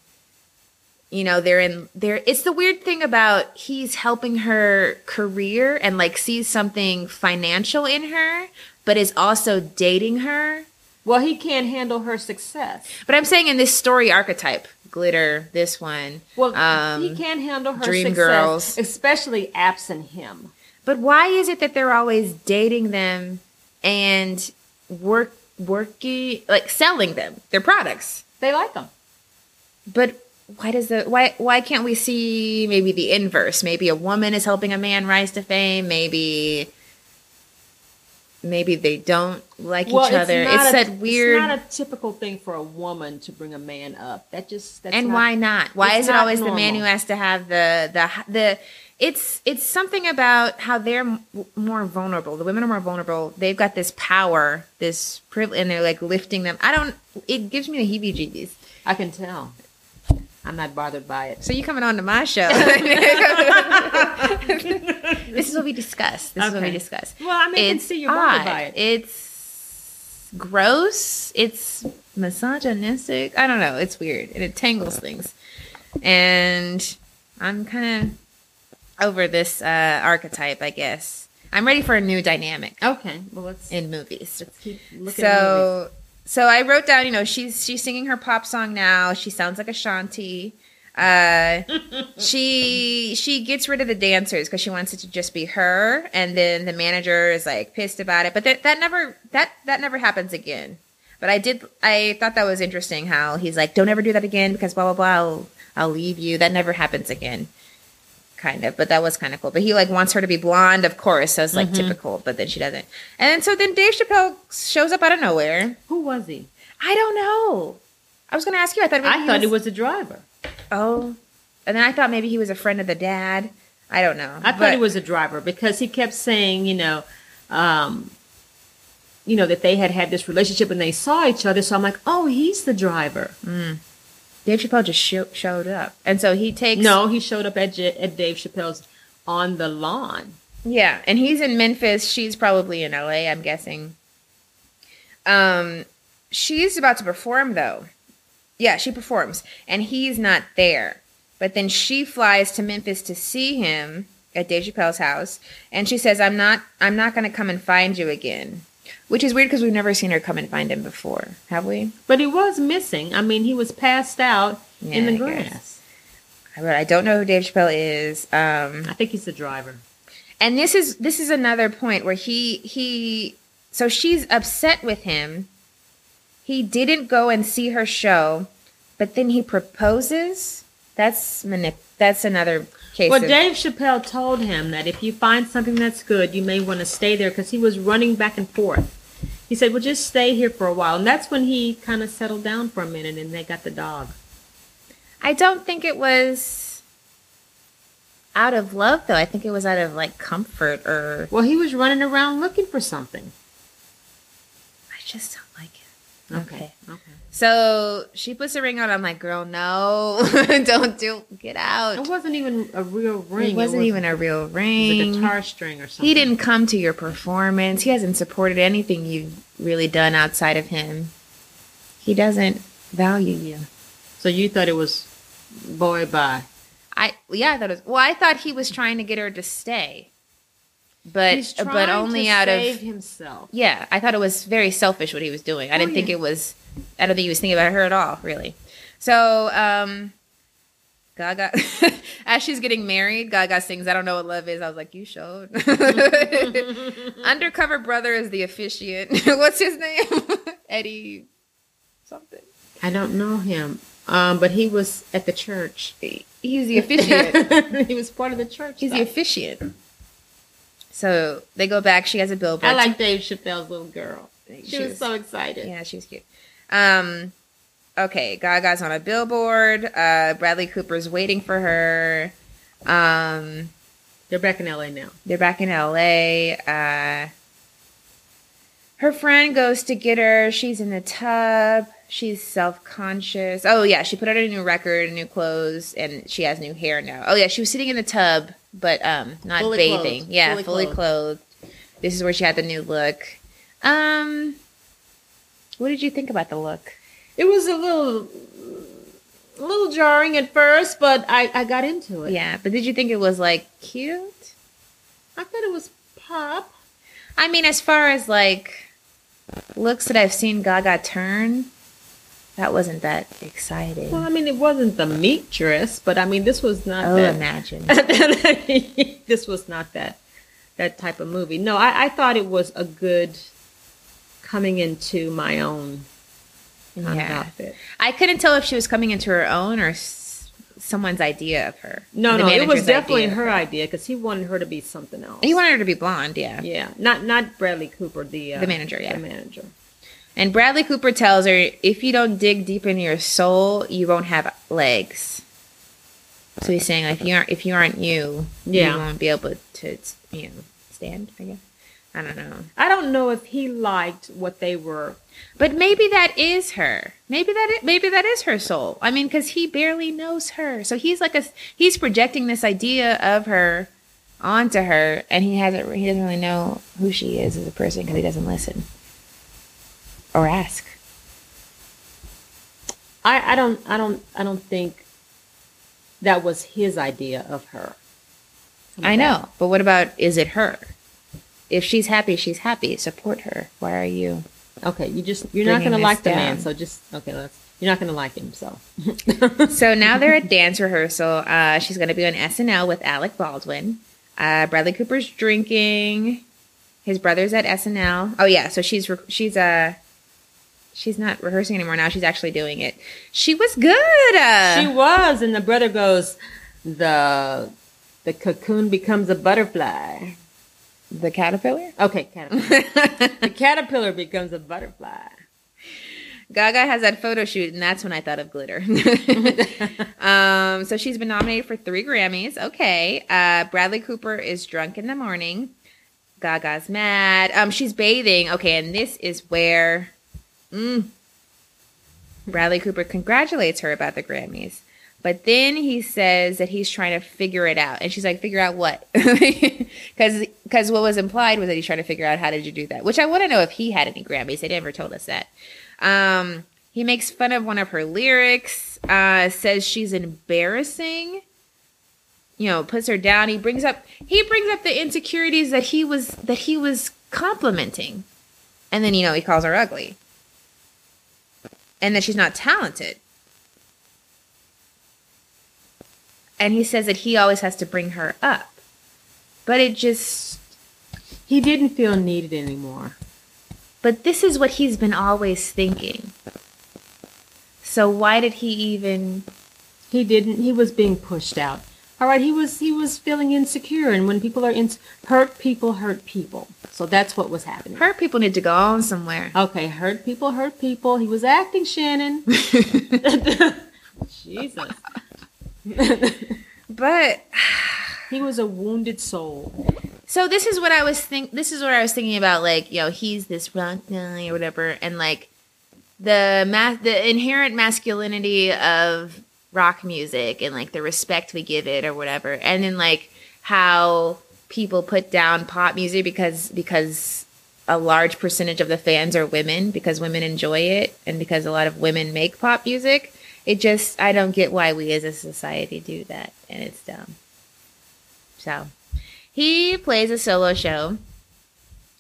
[SPEAKER 1] you know, they're in there it's the weird thing about he's helping her career and like sees something financial in her but is also dating her.
[SPEAKER 2] Well, he can't handle her success.
[SPEAKER 1] But I'm saying in this story archetype, glitter, this one.
[SPEAKER 2] Well,
[SPEAKER 1] um,
[SPEAKER 2] he can't handle her
[SPEAKER 1] Dream
[SPEAKER 2] success,
[SPEAKER 1] Girls.
[SPEAKER 2] especially absent him.
[SPEAKER 1] But why is it that they're always dating them and work working like selling them their products?
[SPEAKER 2] They like them
[SPEAKER 1] But why does the why why can't we see maybe the inverse? Maybe a woman is helping a man rise to fame. Maybe maybe they don't like each other.
[SPEAKER 2] not
[SPEAKER 1] It's
[SPEAKER 2] a-
[SPEAKER 1] that weird.
[SPEAKER 2] It's not a typical thing for a woman to bring a man up. That just that's
[SPEAKER 1] and
[SPEAKER 2] not-
[SPEAKER 1] why not? Why
[SPEAKER 2] it's
[SPEAKER 1] is it always the man who has to have the the the? It's it's something about how they're m- more vulnerable. The women are more vulnerable. They've got this power, this privilege, and they're like lifting them. I don't. It gives me the heebie-jeebies.
[SPEAKER 2] I can tell. I'm not bothered by it.
[SPEAKER 1] So you coming on to my show? this is what we discuss. This is what we
[SPEAKER 2] Okay.
[SPEAKER 1] discuss.
[SPEAKER 2] Well, I mean, I can see you're bothered
[SPEAKER 1] odd.
[SPEAKER 2] by it.
[SPEAKER 1] It's gross. It's misogynistic. I don't know. It's weird and it tangles things. And I'm kind of over this uh, archetype, I guess. I'm ready for a new dynamic
[SPEAKER 2] Okay, well let's
[SPEAKER 1] in movies.
[SPEAKER 2] let's keep looking.
[SPEAKER 1] So so I wrote down, you know, she's she's singing her pop song now. She sounds like Ashanti. Uh, she she gets rid of the dancers because she wants it to just be her, and then the manager is like pissed about it. But that that never that that never happens again. But I did I thought that was interesting how he's like, don't ever do that again because blah blah blah. I'll, I'll leave you. That never happens again. Kind of, but that was kind of cool. But he like wants her to be blonde, of course. So it's like typical, but then she doesn't. And then, so then Dave Chappelle shows up out of nowhere.
[SPEAKER 2] Who was he?
[SPEAKER 1] I don't know. I was going to ask you. I thought
[SPEAKER 2] I thought he was a driver.
[SPEAKER 1] Oh, and then I thought maybe he was a friend of the dad. I don't know.
[SPEAKER 2] I thought he was a driver because he kept saying, you know, um, you know that they had had this relationship and they saw each other. So I'm like, oh, he's the driver.
[SPEAKER 1] Dave Chappelle just sho- showed up, and so he takes
[SPEAKER 2] No, he showed up at J- at Dave Chappelle's on the lawn.
[SPEAKER 1] Yeah, and he's in Memphis. She's probably in LA, I'm guessing. Um, she's about to perform though. Yeah, she performs, and he's not there. But then she flies to Memphis to see him at Dave Chappelle's house, and she says, "I'm not. I'm not going to come and find you again." Which is weird because we've never seen her come and find him before, have we?
[SPEAKER 2] But he was missing. I mean, he was passed out in the
[SPEAKER 1] I
[SPEAKER 2] grass.
[SPEAKER 1] But I don't know who Dave Chappelle is. Um,
[SPEAKER 2] I think he's the driver.
[SPEAKER 1] and this is this is another point where he he so she's upset with him he didn't go and see her show, but then he proposes. That's manip- That's another case.
[SPEAKER 2] Well,
[SPEAKER 1] of-
[SPEAKER 2] Dave Chappelle told him that if you find something that's good, you may want to stay there because he was running back and forth. He said, "Well, just stay here for a while," and that's when he kind of settled down for a minute, and they got the dog.
[SPEAKER 1] I don't think it was out of love, though. I think it was out of like comfort, or
[SPEAKER 2] Well, he was running around looking for something.
[SPEAKER 1] I just don't like it.
[SPEAKER 2] Okay. Okay.
[SPEAKER 1] So she puts the ring on. I'm like, girl, no, don't do. Get out.
[SPEAKER 2] It wasn't even a real ring.
[SPEAKER 1] It wasn't
[SPEAKER 2] was,
[SPEAKER 1] even a real ring.
[SPEAKER 2] It was a guitar string or something.
[SPEAKER 1] He didn't come to your performance. He hasn't supported anything you've really done outside of him. He doesn't value you.
[SPEAKER 2] So you thought it was boy bye.
[SPEAKER 1] I yeah, I thought it was. Well, I thought he was trying to get her to stay, but but only out
[SPEAKER 2] save
[SPEAKER 1] of
[SPEAKER 2] himself.
[SPEAKER 1] yeah. I thought it was very selfish what he was doing. I
[SPEAKER 2] Oh,
[SPEAKER 1] didn't think
[SPEAKER 2] yeah.
[SPEAKER 1] it was. I don't think he was thinking about her at all, really. So, um, Gaga, as she's getting married, Gaga sings "I Don't Know What Love Is." I was like, "You showed." Undercover brother is the officiant. What's his name? Eddie something.
[SPEAKER 2] I don't know him, um, but he was at the church.
[SPEAKER 1] He's the officiant.
[SPEAKER 2] he was part of the church.
[SPEAKER 1] He's the officiant. So they go back. She has a billboard.
[SPEAKER 2] I like Dave Chappelle's little girl. She,
[SPEAKER 1] She
[SPEAKER 2] was,
[SPEAKER 1] was-
[SPEAKER 2] so excited.
[SPEAKER 1] Yeah, she was cute. Um, okay, Gaga's on a billboard. Uh, Bradley Cooper's waiting for her. Um,
[SPEAKER 2] They're back in LA now.
[SPEAKER 1] they're back in LA. Uh, her friend goes to get her. She's in the tub. She's self conscious. Oh, yeah. She put out a new record, new clothes, and she has new hair now. Oh, yeah. She was sitting in the tub, but um, not
[SPEAKER 2] Fully
[SPEAKER 1] bathing.
[SPEAKER 2] clothed.
[SPEAKER 1] Yeah,
[SPEAKER 2] Fully
[SPEAKER 1] fully,
[SPEAKER 2] clothed.
[SPEAKER 1] clothed. This is where she had the new look. Um, what did you think about the look?
[SPEAKER 2] It was a little, a little jarring at first, but I, I got into it.
[SPEAKER 1] Yeah, but did you think it was like cute?
[SPEAKER 2] I thought it was pop.
[SPEAKER 1] I mean, as far as like looks that I've seen Gaga turn, that wasn't that exciting.
[SPEAKER 2] Well, I mean, it wasn't the meat dress, but I mean, this was not
[SPEAKER 1] oh,
[SPEAKER 2] that.
[SPEAKER 1] imagine.
[SPEAKER 2] this was not that that type of movie. No, I, I thought it was a good coming into my own
[SPEAKER 1] Yeah.
[SPEAKER 2] outfit.
[SPEAKER 1] I couldn't tell if she was coming into her own or s- someone's idea of her.
[SPEAKER 2] No, no, it was definitely
[SPEAKER 1] idea of
[SPEAKER 2] her idea because he wanted her to be something else.
[SPEAKER 1] He wanted her to be blonde, yeah.
[SPEAKER 2] yeah, not not Bradley Cooper, the uh,
[SPEAKER 1] The manager, yeah.
[SPEAKER 2] the manager.
[SPEAKER 1] And Bradley Cooper tells her, if you don't dig deep into your soul, you won't have legs. So he's saying, like, if you aren't, if you aren't you,
[SPEAKER 2] Yeah.
[SPEAKER 1] you won't be able to, you know, stand. I guess. I don't know.
[SPEAKER 2] I don't know if he liked what they were.
[SPEAKER 1] But maybe that is her. Maybe that is, maybe that is her soul. I mean, because he barely knows her, so he's like a he's projecting this idea of her onto her, and he hasn't he doesn't really know who she is as a person because he doesn't listen or ask.
[SPEAKER 2] I, I don't I don't I don't think that was his idea of her.
[SPEAKER 1] I know, but what about is it her? If she's happy, she's happy. Support her. Why are you?
[SPEAKER 2] Okay, you just you're not gonna like the man, so just okay. Let's. You're not gonna like him, so.
[SPEAKER 1] So now they're at dance rehearsal. Uh, she's going to be on SNL with Alec Baldwin. Uh, Bradley Cooper's drinking. His brother's at SNL. Oh yeah, so she's she's uh she's not rehearsing anymore now. She's actually doing it. She was good. Uh,
[SPEAKER 2] She was, and the brother goes, the the cocoon becomes a butterfly.
[SPEAKER 1] the caterpillar.
[SPEAKER 2] Okay, caterpillar. the caterpillar becomes a butterfly.
[SPEAKER 1] Gaga has that photo shoot, and that's when I thought of glitter. um, so she's been nominated for three Grammys. Okay. Uh, Bradley Cooper is drunk in the morning. Gaga's mad. Um, she's bathing. Okay, and this is where mm, Bradley Cooper congratulates her about the Grammys. But then he says that he's trying to figure it out, and she's like, "Figure out what?" Because because what was implied was that he's trying to figure out how did you do that. Which I want to know if he had any Grammys. They never told us that. Um, he makes fun of one of her lyrics. Uh, says she's embarrassing. You know, puts her down. He brings up he brings up the insecurities that he was that he was complimenting, and then you know he calls her ugly, and that she's not talented. And he says that he always has to bring her up, but it just
[SPEAKER 2] He didn't feel needed anymore.
[SPEAKER 1] But this is what he's been always thinking. So why did he even
[SPEAKER 2] He didn't. He was being pushed out. All right. He was. He was feeling insecure, and when people are in, hurt people hurt people. So that's what was happening.
[SPEAKER 1] hurt people need to go on somewhere?
[SPEAKER 2] Okay, hurt people hurt people. He was acting, Shannon. Jesus.
[SPEAKER 1] But
[SPEAKER 2] He was a wounded soul.
[SPEAKER 1] So this is what I was think. This is what I was thinking about. Like, you know, he's this rock guy or whatever, and like the ma- the inherent masculinity of rock music and like the respect we give it or whatever, and then like how people put down pop music because because a large percentage of the fans are women because women enjoy it and because a lot of women make pop music. It just I don't get why we as a society do that, and it's dumb. So he plays a solo show,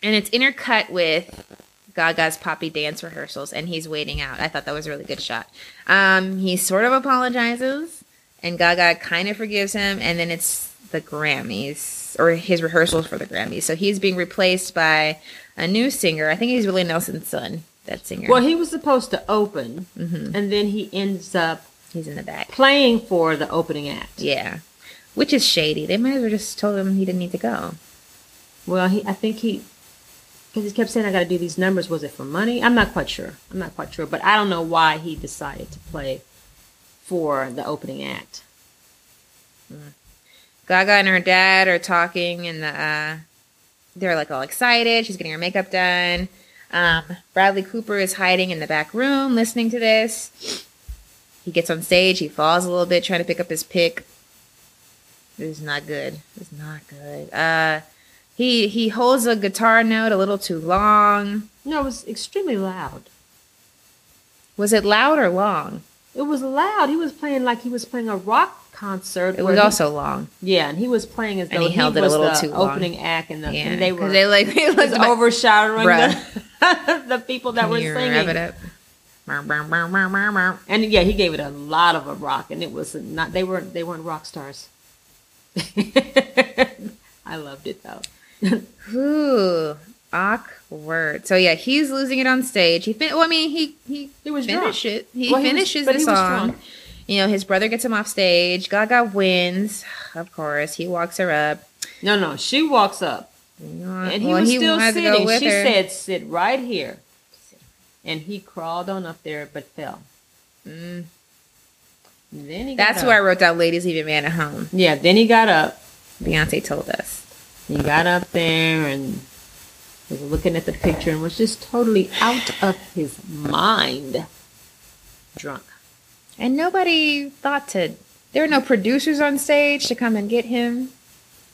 [SPEAKER 1] and it's intercut with Gaga's poppy dance rehearsals, and he's waiting out. I thought that was a really good shot. Um, he sort of apologizes, and Gaga kind of forgives him, and then it's the Grammys or his rehearsals for the Grammys. So he's being replaced by a new singer. I think he's Willie Nelson's son. That singer.
[SPEAKER 2] Well, he was supposed to open, and then he ends up
[SPEAKER 1] he's in the back.
[SPEAKER 2] playing for the opening act.
[SPEAKER 1] Yeah, which is shady. They might as well just told him he didn't need to go.
[SPEAKER 2] Well, he, I think he, because he kept saying, "I got to do these numbers." Was it for money? I'm not quite sure. I'm not quite sure, but I don't know why he decided to play for the opening act.
[SPEAKER 1] Gaga and her dad are talking, and the, uh, they're like all excited. She's getting her makeup done. Um, Bradley Cooper is hiding in the back room, listening to this. He gets on stage. He falls a little bit, trying to pick up his pick. This is not good. Is not good. Uh, he he holds a guitar note a little too long.
[SPEAKER 2] No, it was extremely loud.
[SPEAKER 1] Was it loud or long?
[SPEAKER 2] It was loud. He was playing like he was playing a rock concert.
[SPEAKER 1] It was
[SPEAKER 2] he-
[SPEAKER 1] also long.
[SPEAKER 2] yeah, and he was playing as
[SPEAKER 1] And
[SPEAKER 2] though
[SPEAKER 1] he held it a
[SPEAKER 2] was
[SPEAKER 1] little
[SPEAKER 2] the
[SPEAKER 1] too long.
[SPEAKER 2] opening act, and, the,
[SPEAKER 1] Yeah,
[SPEAKER 2] and they were
[SPEAKER 1] they like they
[SPEAKER 2] was overshadowing the, the people that were
[SPEAKER 1] You
[SPEAKER 2] singing. And yeah, he gave it a lot of a rock, and it was not. They weren't. They weren't rock stars. I loved it though.
[SPEAKER 1] Ooh, awkward. So yeah, he's losing it on stage. He fin- well, I mean, he he
[SPEAKER 2] He was drunk.
[SPEAKER 1] it. He
[SPEAKER 2] Well, he was-
[SPEAKER 1] finishes the song.
[SPEAKER 2] drunk.
[SPEAKER 1] You know, his brother gets him off stage. Gaga wins, of course. He walks her up.
[SPEAKER 2] No, no, she walks up,
[SPEAKER 1] And
[SPEAKER 2] and he was still
[SPEAKER 1] wanted to go
[SPEAKER 2] sitting. She
[SPEAKER 1] her.
[SPEAKER 2] said, "Sit right here," and he crawled on up there, but fell.
[SPEAKER 1] Mm.
[SPEAKER 2] Then he got
[SPEAKER 1] That's where I wrote down "Ladies Leave a Man at Home."
[SPEAKER 2] Yeah, then he got up.
[SPEAKER 1] Beyonce told us.
[SPEAKER 2] He got up there and was looking at the picture and was just totally out of his mind, drunk.
[SPEAKER 1] And nobody thought to. There were no producers on stage to come and get him.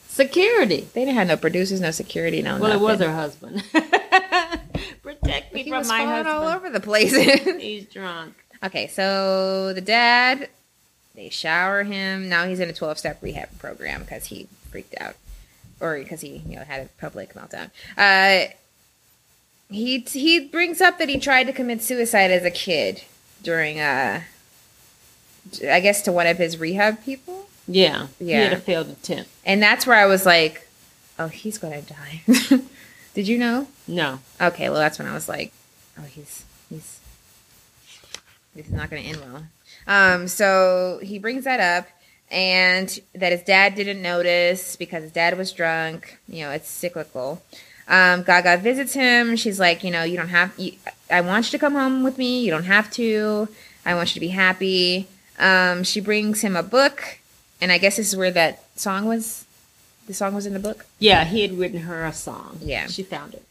[SPEAKER 2] Security.
[SPEAKER 1] They didn't have no producers, no security, no.
[SPEAKER 2] Well, it was her husband. Protect me
[SPEAKER 1] He
[SPEAKER 2] from
[SPEAKER 1] was
[SPEAKER 2] my husband.
[SPEAKER 1] all over the place.
[SPEAKER 2] He's drunk.
[SPEAKER 1] Okay, so the dad, they shower him. Now he's in a 12 step rehab program because he freaked out or because he, you know, had a public meltdown. Uh, he, he brings up that he tried to commit suicide as a kid during, uh, I guess, to one of his rehab people.
[SPEAKER 2] Yeah,
[SPEAKER 1] yeah, he
[SPEAKER 2] had a failed attempt.
[SPEAKER 1] And that's where I was like, oh, he's going to die. Did you know?
[SPEAKER 2] No,
[SPEAKER 1] Okay, well, that's when I was like, oh, he's he's this is not going to end well. Um, so he brings that up, and that his dad didn't notice because his dad was drunk. You know, it's cyclical. Um, Gaga visits him. She's like, you know, you don't have. You, I want you to come home with me. You don't have to. I want you to be happy. Um, she brings him a book, and I guess this is where that song was. The song was in the book.
[SPEAKER 2] yeah, he had written her a song.
[SPEAKER 1] Yeah.
[SPEAKER 2] she found it.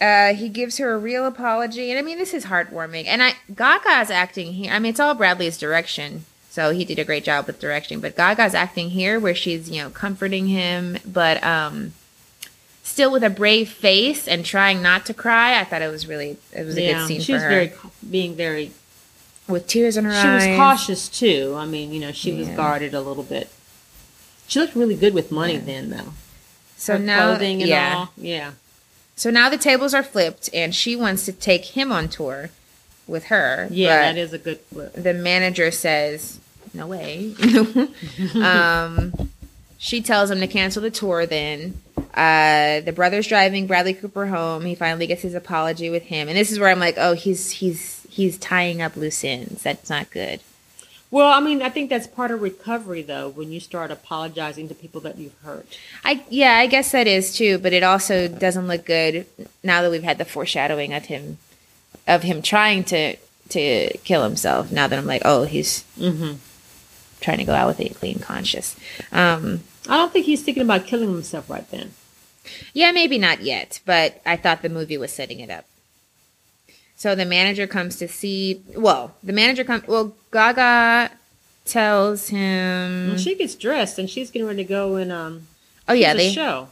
[SPEAKER 1] Uh, he gives her a real apology, and I mean, this is heartwarming. And I Gaga's acting here. I mean, it's all Bradley's direction, so he did a great job with directing. But Gaga's acting here, where she's you know comforting him, but um, still with a brave face and trying not to cry. I thought it was really it was a
[SPEAKER 2] yeah,
[SPEAKER 1] good scene
[SPEAKER 2] she
[SPEAKER 1] for
[SPEAKER 2] was very being very.
[SPEAKER 1] with tears in her
[SPEAKER 2] She
[SPEAKER 1] eyes.
[SPEAKER 2] She was cautious too. I mean, you know, she was guarded a little bit. She looked really good with money
[SPEAKER 1] Yeah.
[SPEAKER 2] then, though.
[SPEAKER 1] So
[SPEAKER 2] Her
[SPEAKER 1] now,
[SPEAKER 2] clothing and
[SPEAKER 1] yeah.
[SPEAKER 2] all. Yeah.
[SPEAKER 1] So now the tables are flipped, and she wants to take him on tour with her.
[SPEAKER 2] Yeah, that is a good flip.
[SPEAKER 1] the manager says, "No way." um, she tells him to cancel the tour then, Uh, the brother's driving Bradley Cooper home. He finally gets his apology with him, and this is where I'm like, oh, he's he's he's tying up loose ends. That's not good.
[SPEAKER 2] Well, I mean, I think that's part of recovery, though, when you start apologizing to people that you've hurt.
[SPEAKER 1] I yeah, I guess that is too, but it also doesn't look good now that we've had the foreshadowing of him of him trying to to kill himself. Now that I'm like, oh, he's
[SPEAKER 2] Mm-hmm.
[SPEAKER 1] trying to go out with a clean conscience. Um,
[SPEAKER 2] I don't think he's thinking about killing himself right then.
[SPEAKER 1] yeah, maybe not yet, but I thought the movie was setting it up. So the manager comes to see. Well, the manager comes. Well, Gaga tells him.
[SPEAKER 2] Well, she gets dressed and she's getting ready to go and um.
[SPEAKER 1] oh yeah, they
[SPEAKER 2] the show.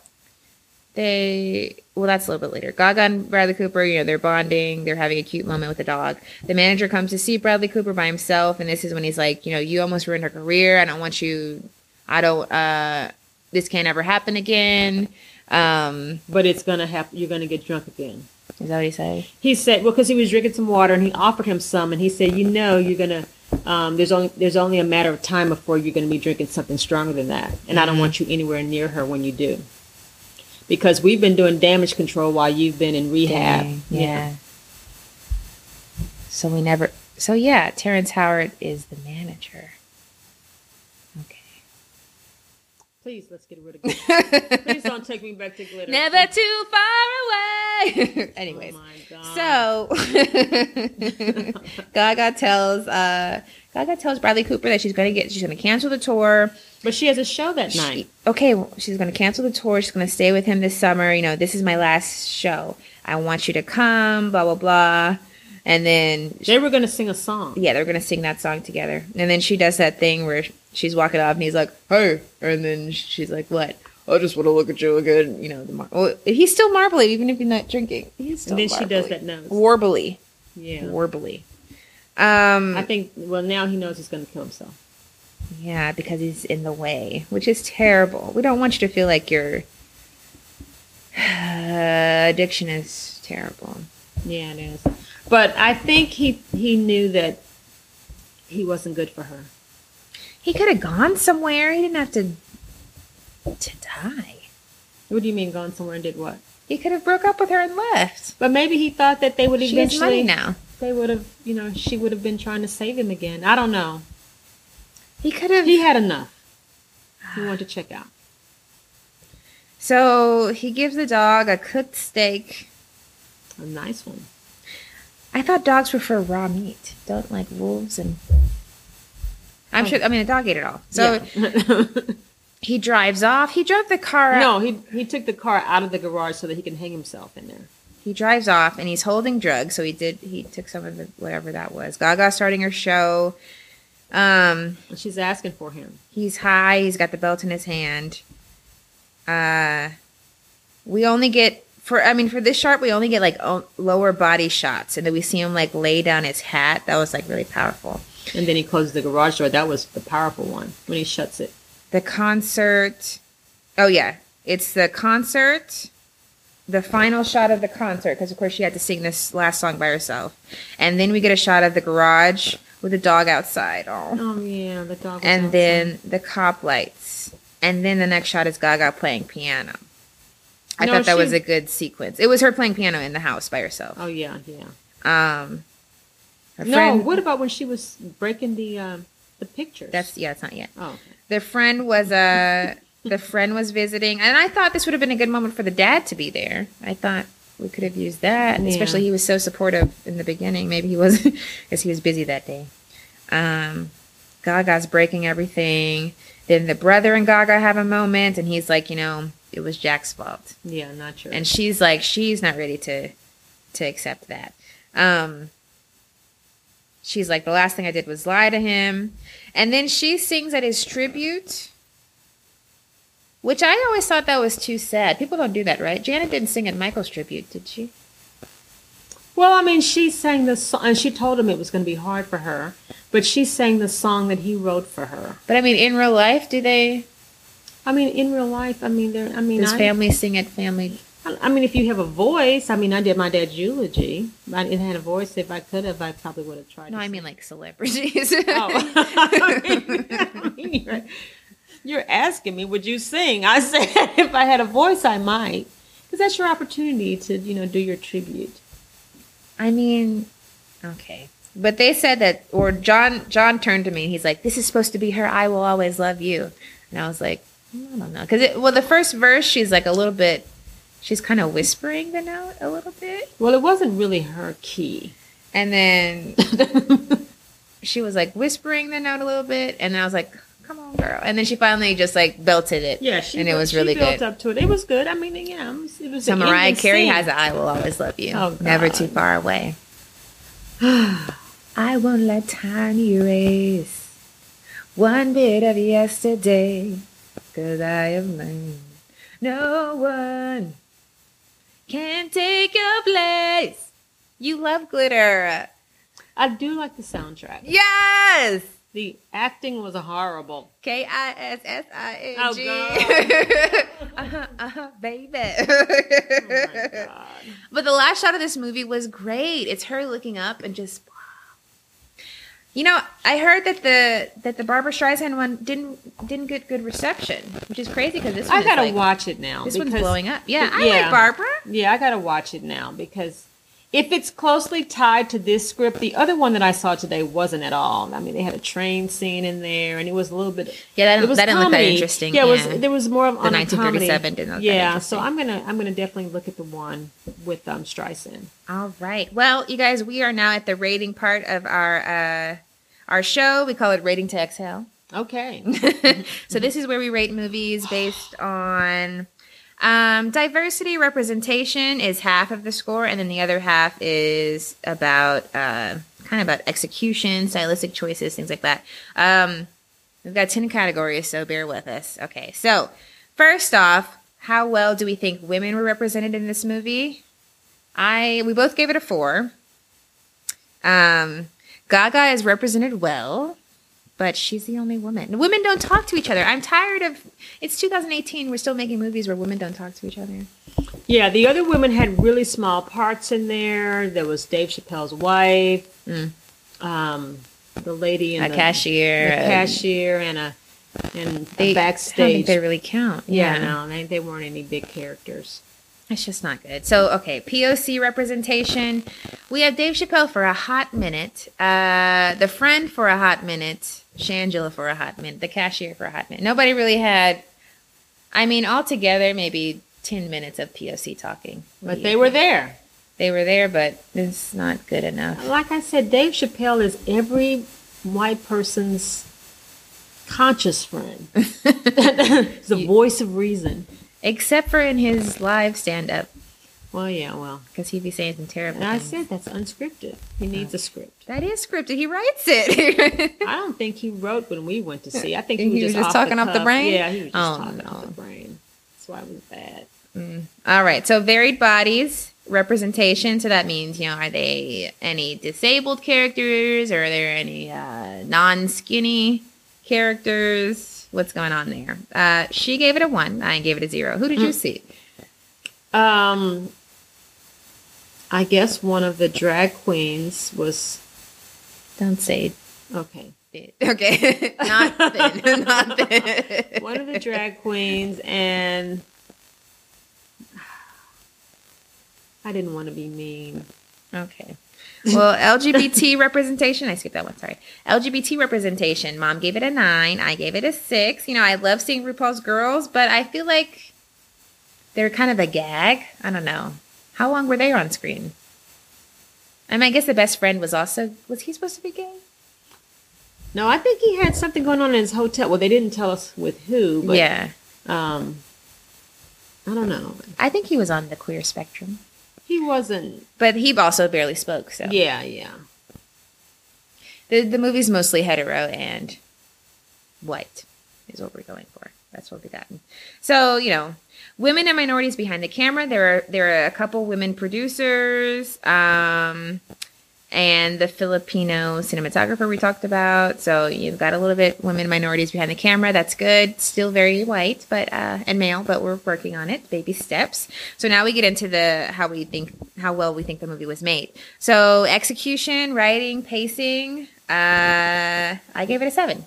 [SPEAKER 1] They well that's a little bit later gaga and bradley cooper you know they're bonding they're having a cute moment with the dog the manager comes to see bradley cooper by himself and this is when he's like you know you almost ruined her career i don't want you i don't uh this can't ever happen again um
[SPEAKER 2] But it's gonna happen. You're gonna get drunk again.
[SPEAKER 1] is that what he said
[SPEAKER 2] He said, well, because he was drinking some water and he offered him some, and he said, you know, you're gonna. Um, there's only there's only a matter of time before you're gonna be drinking something stronger than that, and I don't want you anywhere near her when you do. Because we've been doing damage control while you've been in rehab.
[SPEAKER 1] Dang, yeah so we never so yeah terrence howard is the manager okay
[SPEAKER 2] Please let's get rid of glitter. Please don't take me back to glitter.
[SPEAKER 1] never too far away anyways
[SPEAKER 2] Oh.
[SPEAKER 1] So Gaga tells uh Gaga tells Bradley Cooper that she's gonna get she's gonna cancel the tour.
[SPEAKER 2] but she has a show that night.
[SPEAKER 1] Okay, well, she's gonna cancel the tour. She's gonna stay with him this summer. You know, this is my last show. I want you to come. Blah blah blah. And then
[SPEAKER 2] They were gonna sing a song.
[SPEAKER 1] yeah, they're gonna sing that song together. And then she does that thing where she's walking off, and he's like, "Hey," and then she's like, "What?" I just want to look at you again. You know, the mar- well, he's still marbly even if he's not drinking. He's still
[SPEAKER 2] And then she does that nose.
[SPEAKER 1] warbly,
[SPEAKER 2] Yeah.
[SPEAKER 1] warbly. Um,
[SPEAKER 2] I think. Well, now he knows he's gonna kill himself.
[SPEAKER 1] Yeah, because he's in the way, which is terrible. We don't want you to feel like your addiction is terrible.
[SPEAKER 2] Yeah, it is. But I think he he knew that he wasn't good for her.
[SPEAKER 1] He could have gone somewhere. He didn't have to to die.
[SPEAKER 2] What do you mean, gone somewhere and did what?
[SPEAKER 1] He could have broke up with her and left.
[SPEAKER 2] But maybe he thought that they would
[SPEAKER 1] She has money
[SPEAKER 2] eventually.
[SPEAKER 1] now.
[SPEAKER 2] They would have, you know, she would have been trying to save him again. I don't know.
[SPEAKER 1] He could have.
[SPEAKER 2] He had enough. He wanted to check out.
[SPEAKER 1] So he gives the dog a cooked steak.
[SPEAKER 2] A nice one.
[SPEAKER 1] I thought dogs prefer raw meat. Don't like wolves and. I'm
[SPEAKER 2] Oh.
[SPEAKER 1] sure. I mean, the dog ate it all. So
[SPEAKER 2] Yeah.
[SPEAKER 1] he drives off. He drove the car. out.
[SPEAKER 2] no, he he took the car out of the garage so that he can hang himself in there.
[SPEAKER 1] He drives off and he's holding drugs so he did he took some of it whatever that was gaga starting her show um
[SPEAKER 2] she's asking for him.
[SPEAKER 1] he's high he's got the belt in his hand uh we only get for i mean for this shot we only get like o- lower body shots and then we see him like lay down his hat that was like really powerful
[SPEAKER 2] And then he closes the garage door. That was the powerful one when he shuts it.
[SPEAKER 1] the concert oh yeah it's the concert the final shot of the concert because of course she had to sing this last song by herself and then we get a shot of the garage with the dog outside oh
[SPEAKER 2] Oh yeah, the dog.
[SPEAKER 1] And
[SPEAKER 2] outside.
[SPEAKER 1] then the cop lights and then the next shot is gaga playing piano i
[SPEAKER 2] No,
[SPEAKER 1] thought that was a good sequence it was her playing piano in the house by herself
[SPEAKER 2] Oh yeah, yeah.
[SPEAKER 1] um
[SPEAKER 2] No,
[SPEAKER 1] friend
[SPEAKER 2] what about when she was breaking the um, the pictures?
[SPEAKER 1] that's yeah it's not yet
[SPEAKER 2] oh. okay.
[SPEAKER 1] the friend was uh the friend was visiting. And i thought this would have been a good moment for the dad to be there. I thought we could have used that
[SPEAKER 2] Yeah.
[SPEAKER 1] especially he was so supportive in the beginning. Maybe he wasn't because he was busy that day. Um gaga's breaking everything. Then the brother and gaga have a moment and he's like you know it was jack's fault.
[SPEAKER 2] Yeah, not sure.
[SPEAKER 1] and she's like she's not ready to to accept that. Um she's like the last thing i did was lie to him. And then she sings at his tribute which i always thought that was too sad people don't do that right janet didn't sing at michael's tribute did she
[SPEAKER 2] Well, I mean, she sang the song, and she told him it was going to be hard for her, but she sang the song that he wrote for her.
[SPEAKER 1] but i mean in real life do they
[SPEAKER 2] I mean, in real life, I mean, there. I mean,
[SPEAKER 1] does
[SPEAKER 2] I,
[SPEAKER 1] family sing at family
[SPEAKER 2] I I mean, if you have a voice, I mean, I did my dad's eulogy. I didn't have a voice. If I could have, I probably would have tried.
[SPEAKER 1] no i
[SPEAKER 2] sing.
[SPEAKER 1] mean like celebrities
[SPEAKER 2] Oh. I mean, right. You're asking me, would you sing? I said, if I had a voice, I might. Because that's your opportunity to, you know, do your tribute.
[SPEAKER 1] I mean, okay. But they said that, or John John turned to me and he's like, "This is supposed to be her. I will always love you." And I was like, hmm, I don't know, because well, the first verse she's like a little bit, she's kind of whispering the note a little bit,
[SPEAKER 2] Well, it wasn't really her key.
[SPEAKER 1] and then she was like whispering the note a little bit, and then I was like, "Come on, girl!" And then she finally just like belted it.
[SPEAKER 2] Yeah, she
[SPEAKER 1] and it was
[SPEAKER 2] she
[SPEAKER 1] really
[SPEAKER 2] built
[SPEAKER 1] good.
[SPEAKER 2] up to it. It was good. I mean, yeah, it was. It was
[SPEAKER 1] So Mariah Carey
[SPEAKER 2] sing.
[SPEAKER 1] has a "I will always love you,
[SPEAKER 2] Oh,
[SPEAKER 1] never too far away." I won't let time erase one bit of yesterday, cause I have learned no one can take your place. You love glitter.
[SPEAKER 2] I do like the soundtrack.
[SPEAKER 1] Yes.
[SPEAKER 2] The acting was horrible.
[SPEAKER 1] K I S S I N
[SPEAKER 2] Oh, God.
[SPEAKER 1] uh-huh, uh-huh, baby.
[SPEAKER 2] Oh my god.
[SPEAKER 1] But the last shot of this movie was great. It's her looking up and just. You know, I heard that the that the Barbra Streisand one didn't didn't get good reception, which is crazy because this one
[SPEAKER 2] I gotta
[SPEAKER 1] like,
[SPEAKER 2] watch it now.
[SPEAKER 1] This one's blowing up. Yeah, I
[SPEAKER 2] Yeah.
[SPEAKER 1] like Barbra.
[SPEAKER 2] Yeah, I gotta watch it now because if it's closely tied to this script, the other one that I saw today wasn't at all. I mean, they had a train scene in there, and it was a little bit.
[SPEAKER 1] Yeah, that
[SPEAKER 2] it was
[SPEAKER 1] that didn't look that interesting.
[SPEAKER 2] Yeah, was. There was more of
[SPEAKER 1] The
[SPEAKER 2] on a
[SPEAKER 1] 1937
[SPEAKER 2] comedy.
[SPEAKER 1] didn't look that
[SPEAKER 2] Yeah, so I'm gonna I'm gonna definitely look at the one with um Streisand.
[SPEAKER 1] All right. Well, you guys, we are now at the rating part of our uh, our show. We call it Rating to Exhale.
[SPEAKER 2] Okay.
[SPEAKER 1] so this is where we rate movies based on um, diversity representation is half of the score, and then the other half is about uh, kind of about execution, stylistic choices, things like that. Um, we've got ten categories, so bear with us. Okay, so first off, how well do we think women were represented in this movie? I we both gave it a four. Um, Gaga is represented well but she's the only woman. Women don't talk to each other. I'm tired of. It's 2018. We're still making movies where women don't talk to each other.
[SPEAKER 2] Yeah, the other women had really small parts in there. There was Dave Chappelle's wife,
[SPEAKER 1] Mm.
[SPEAKER 2] um, the lady in
[SPEAKER 1] A
[SPEAKER 2] the,
[SPEAKER 1] cashier,
[SPEAKER 2] the cashier, and a and
[SPEAKER 1] They, I don't
[SPEAKER 2] backstage.
[SPEAKER 1] think they really count.
[SPEAKER 2] yeah,
[SPEAKER 1] Yeah,
[SPEAKER 2] no, they, they weren't any big characters.
[SPEAKER 1] it's just not good. So okay, POC representation. We have Dave Chappelle for a hot minute. Uh, the friend for a hot minute. Shangela for a hot minute. The cashier for a hot minute. Nobody really had. I mean, altogether, maybe 10 minutes of POC talking. What
[SPEAKER 2] But
[SPEAKER 1] you
[SPEAKER 2] they were there.
[SPEAKER 1] They were there, but it's not good enough.
[SPEAKER 2] Like I said, Dave Chappelle is every white person's conscious friend. He's the voice of reason.
[SPEAKER 1] Except for in his live stand up,
[SPEAKER 2] Well, yeah, well.
[SPEAKER 1] because he'd be saying some terrible
[SPEAKER 2] I
[SPEAKER 1] things.
[SPEAKER 2] said that's unscripted. He needs a script.
[SPEAKER 1] That is scripted. He writes it.
[SPEAKER 2] I don't think he wrote when we went to see. I think he was
[SPEAKER 1] he was
[SPEAKER 2] just, off
[SPEAKER 1] talking off the
[SPEAKER 2] cuff.
[SPEAKER 1] brain?
[SPEAKER 2] Yeah, he was just
[SPEAKER 1] Oh,
[SPEAKER 2] talking off the brain. That's why it was bad.
[SPEAKER 1] All right. So varied bodies representation. So that means you know, are they any disabled characters, or are there any uh, non-skinny characters? What's going on there? Uh, she gave it a one. I gave it a zero. Who did you see?
[SPEAKER 2] Um, I guess one of the drag queens was
[SPEAKER 1] Don't say
[SPEAKER 2] okay.
[SPEAKER 1] it. Okay, not thin. not thin.
[SPEAKER 2] One of the drag queens, and I didn't want to be mean.
[SPEAKER 1] Okay. Well, LGBT representation, I skipped that one, sorry. LGBT representation, mom gave it a nine. I gave it a six. You know, I love seeing RuPaul's girls, but I feel like they're kind of a gag. I don't know. How long were they on screen? I mean, I guess the best friend was also, was he supposed to be gay?
[SPEAKER 2] No, I think he had something going on in his hotel. Well, they didn't tell us with who, but
[SPEAKER 1] yeah.
[SPEAKER 2] um, I don't know.
[SPEAKER 1] I think he was on the queer spectrum,
[SPEAKER 2] He wasn't.
[SPEAKER 1] but he also barely spoke, so.
[SPEAKER 2] Yeah, yeah.
[SPEAKER 1] The the movie's mostly hetero and white is what we're going for. That's what we gotten. So you know, women and minorities behind the camera. There are there are a couple women producers, um, and the Filipino cinematographer we talked about. So you've got a little bit women minorities behind the camera. That's good. Still very white, but uh, and male, but we're working on it. Baby steps. So now we get into the how we think how well we think the movie was made. So execution, writing, pacing. Uh, I gave it a seven.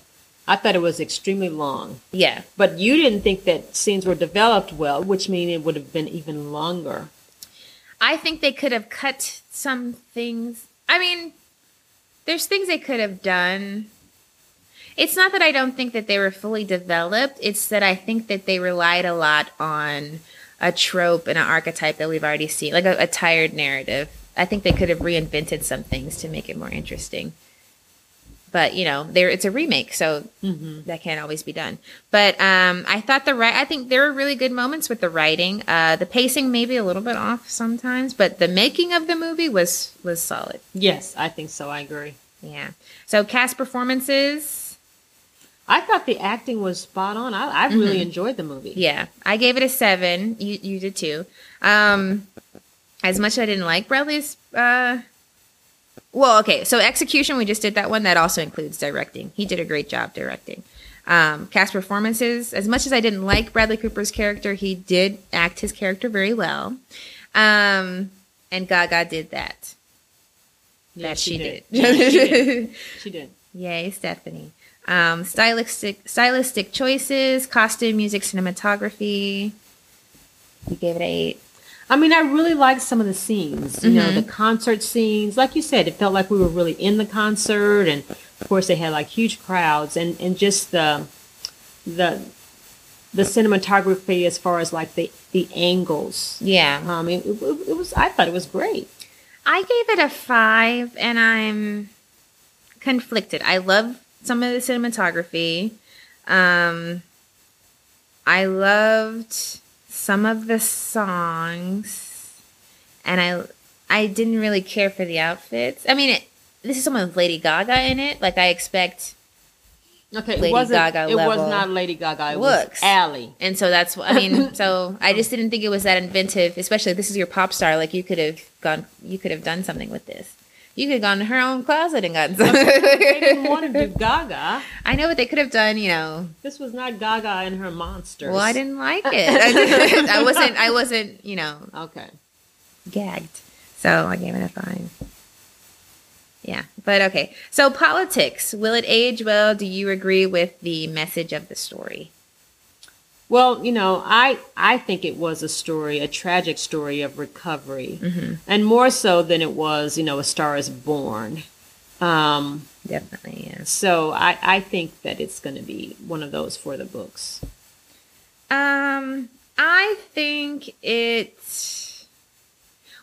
[SPEAKER 2] I thought it was extremely long.
[SPEAKER 1] Yeah.
[SPEAKER 2] But you didn't think that scenes were developed well, which means it would have been even longer.
[SPEAKER 1] I think they could have cut some things. I mean, there's things they could have done. It's not that I don't think that they were fully developed. It's that I think that they relied a lot on a trope and an archetype that we've already seen, like a, a tired narrative. I think they could have reinvented some things to make it more interesting. But you know, there it's a remake, so that can't always be done. But um, I thought the right. I think there were really good moments with the writing. Uh, the pacing maybe a little bit off sometimes, but the making of the movie was was solid.
[SPEAKER 2] Yes, I think so. I agree.
[SPEAKER 1] Yeah. So cast performances.
[SPEAKER 2] I thought the acting was spot on. I, I really enjoyed the movie.
[SPEAKER 1] Yeah, I gave it a seven. You you did too. Um, as much as I didn't like Bradley's. Uh, well, okay. So execution, we just did that one. That also includes directing. He did a great job directing. Um, cast performances. As much as I didn't like Bradley Cooper's character, he did act his character very well. Um, and Gaga did that.
[SPEAKER 2] Yeah,
[SPEAKER 1] that she, did.
[SPEAKER 2] Yeah, she did. She did.
[SPEAKER 1] Yay, Stefani. Um, stylistic stylistic choices, costume, music, cinematography. You gave it a eight.
[SPEAKER 2] I mean, I really liked some of the scenes. You know, the concert scenes. Like you said, it felt like we were really in the concert, and of course, they had like huge crowds, and and just the the the cinematography as far as like the the angles.
[SPEAKER 1] Yeah.
[SPEAKER 2] Um, it, it, it was. I thought it was great.
[SPEAKER 1] I gave it a five, and I'm conflicted. I love some of the cinematography. Um, I loved some of the songs, and I I didn't really care for the outfits. I mean, it, this is someone with Lady Gaga in it. Like I expect,
[SPEAKER 2] Okay,
[SPEAKER 1] Lady
[SPEAKER 2] it wasn't.
[SPEAKER 1] Gaga
[SPEAKER 2] it was not Lady Gaga. It
[SPEAKER 1] looks.
[SPEAKER 2] was Ally.
[SPEAKER 1] and so that's what I mean. So I just didn't think it was that inventive. Especially if this is your pop star. Like you could have gone, you could have done something with this. You could have gone to her own closet and gotten something.
[SPEAKER 2] They didn't want to do Gaga.
[SPEAKER 1] I know what they could have done. You know,
[SPEAKER 2] This was not Gaga and her monsters.
[SPEAKER 1] Well, I didn't like it. I, I wasn't. I wasn't. You know,
[SPEAKER 2] Okay.
[SPEAKER 1] gagged. So I gave it a five. Yeah, but okay. So politics. Will it age well? Do you agree with the message of the story?
[SPEAKER 2] Well, you know, I I think it was a story, a tragic story of recovery,
[SPEAKER 1] Mm-hmm.
[SPEAKER 2] and more so than it was, you know, a Star is Born. Um,
[SPEAKER 1] Definitely, yes.
[SPEAKER 2] so I I think that it's going to be one of those for the books.
[SPEAKER 1] Um, I think it's.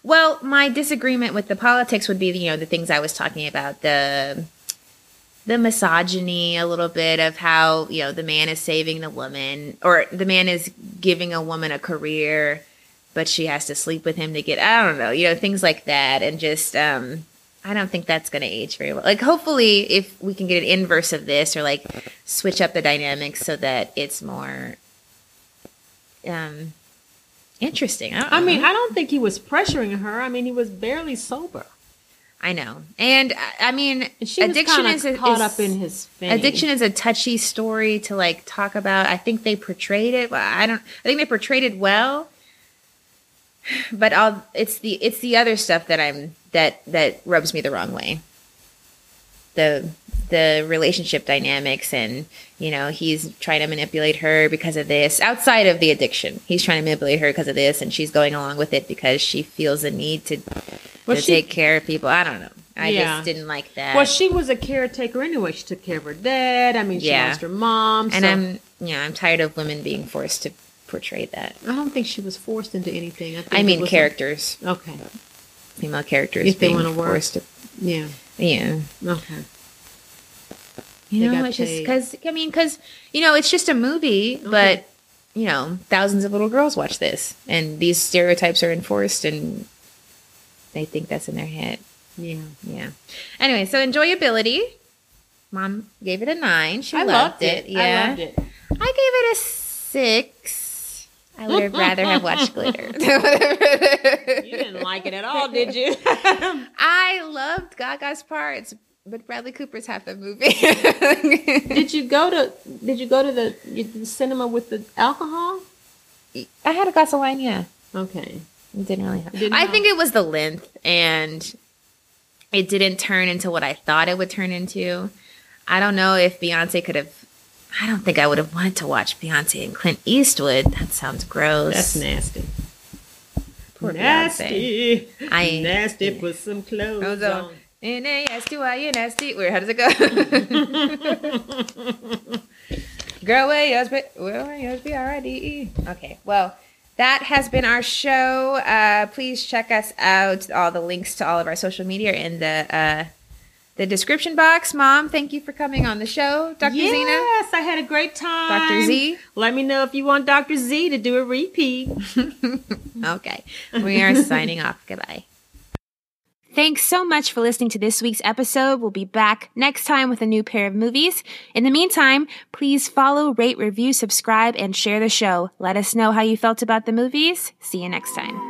[SPEAKER 1] Well, my disagreement with the politics would be, you know, the things I was talking about the the misogyny a little bit of how you know the man is saving the woman or the man is giving a woman a career but she has to sleep with him to get i don't know you know things like that and just um i don't think that's going to age very well like hopefully if we can get an inverse of this or like switch up the dynamics so that it's more um interesting i,
[SPEAKER 2] I mean. I don't think he was pressuring her. I mean, he was barely sober.
[SPEAKER 1] I know and I- i mean
[SPEAKER 2] she
[SPEAKER 1] addiction is a-
[SPEAKER 2] caught
[SPEAKER 1] is-
[SPEAKER 2] up in his fame.
[SPEAKER 1] Addiction is a touchy story to like talk about. I think they portrayed it. well, I don't. I think they portrayed it well. But I'll. It's the. It's the other stuff that I'm. That that rubs me the wrong way. The the relationship dynamics and you know he's trying to manipulate her because of this outside of the addiction he's trying to manipulate her because of this and she's going along with it because she feels a need to,
[SPEAKER 2] Well,
[SPEAKER 1] to
[SPEAKER 2] she-
[SPEAKER 1] take care of people i don't know i
[SPEAKER 2] Yeah.
[SPEAKER 1] just didn't like that
[SPEAKER 2] Well, she was a caretaker anyway. She took care of her dad. I mean, she
[SPEAKER 1] Yeah.
[SPEAKER 2] lost her mom.
[SPEAKER 1] and I'm yeah, I'm tired of women being forced to portray that.
[SPEAKER 2] I don't think she was forced into anything. I, think
[SPEAKER 1] I mean characters,
[SPEAKER 2] okay.
[SPEAKER 1] female characters
[SPEAKER 2] If they
[SPEAKER 1] being forced to
[SPEAKER 2] Yeah.
[SPEAKER 1] yeah.
[SPEAKER 2] Okay.
[SPEAKER 1] You know, it's just because I mean, because you know, it's just a movie, but you know, thousands of little girls watch this, and these stereotypes are enforced, and they think that's in their head.
[SPEAKER 2] Yeah.
[SPEAKER 1] Yeah. Anyway, so enjoyability. Mom gave it a nine. She
[SPEAKER 2] I
[SPEAKER 1] loved,
[SPEAKER 2] loved
[SPEAKER 1] it.
[SPEAKER 2] it.
[SPEAKER 1] Yeah.
[SPEAKER 2] I loved it.
[SPEAKER 1] I gave it a six. I would have rather have watched Glitter.
[SPEAKER 2] You didn't like it at all, did you?
[SPEAKER 1] I loved Gaga's parts, but Bradley Cooper's half the movie.
[SPEAKER 2] did you go to Did you go to the, the cinema with the alcohol?
[SPEAKER 1] I had a glass of wine, yeah.
[SPEAKER 2] Okay.
[SPEAKER 1] It didn't really help.
[SPEAKER 2] Didn't
[SPEAKER 1] I
[SPEAKER 2] help?
[SPEAKER 1] think it was the length, and it didn't turn into what I thought it would turn into. I don't know if Beyonce could have I don't think I would have wanted to watch Beyonce and Clint Eastwood. That sounds gross.
[SPEAKER 2] That's nasty.
[SPEAKER 1] Poor
[SPEAKER 2] nasty.
[SPEAKER 1] Beyonce. I-
[SPEAKER 2] nasty. Put some clothes
[SPEAKER 1] Clothes on.
[SPEAKER 2] on.
[SPEAKER 1] N-A-S-T-Y, nasty. Where, how does it go? Girl, where yours be, where yours be R-I-D-E. Okay, well, that has been our show. Uh, please check us out. All the links to all of our social media are in the uh, the description box. Mom, thank you for coming on the show. Dr. Zena?
[SPEAKER 2] Yes, I had a great time.
[SPEAKER 1] Dr. Z?
[SPEAKER 2] Let me know if you want Dr. Z to do a repeat.
[SPEAKER 1] Okay, we are signing off. Goodbye.
[SPEAKER 3] Thanks so much for listening to this week's episode. We'll be back next time with a new pair of movies. In the meantime, please follow, rate, review, subscribe, and share the show. Let us know how you felt about the movies. See you next time.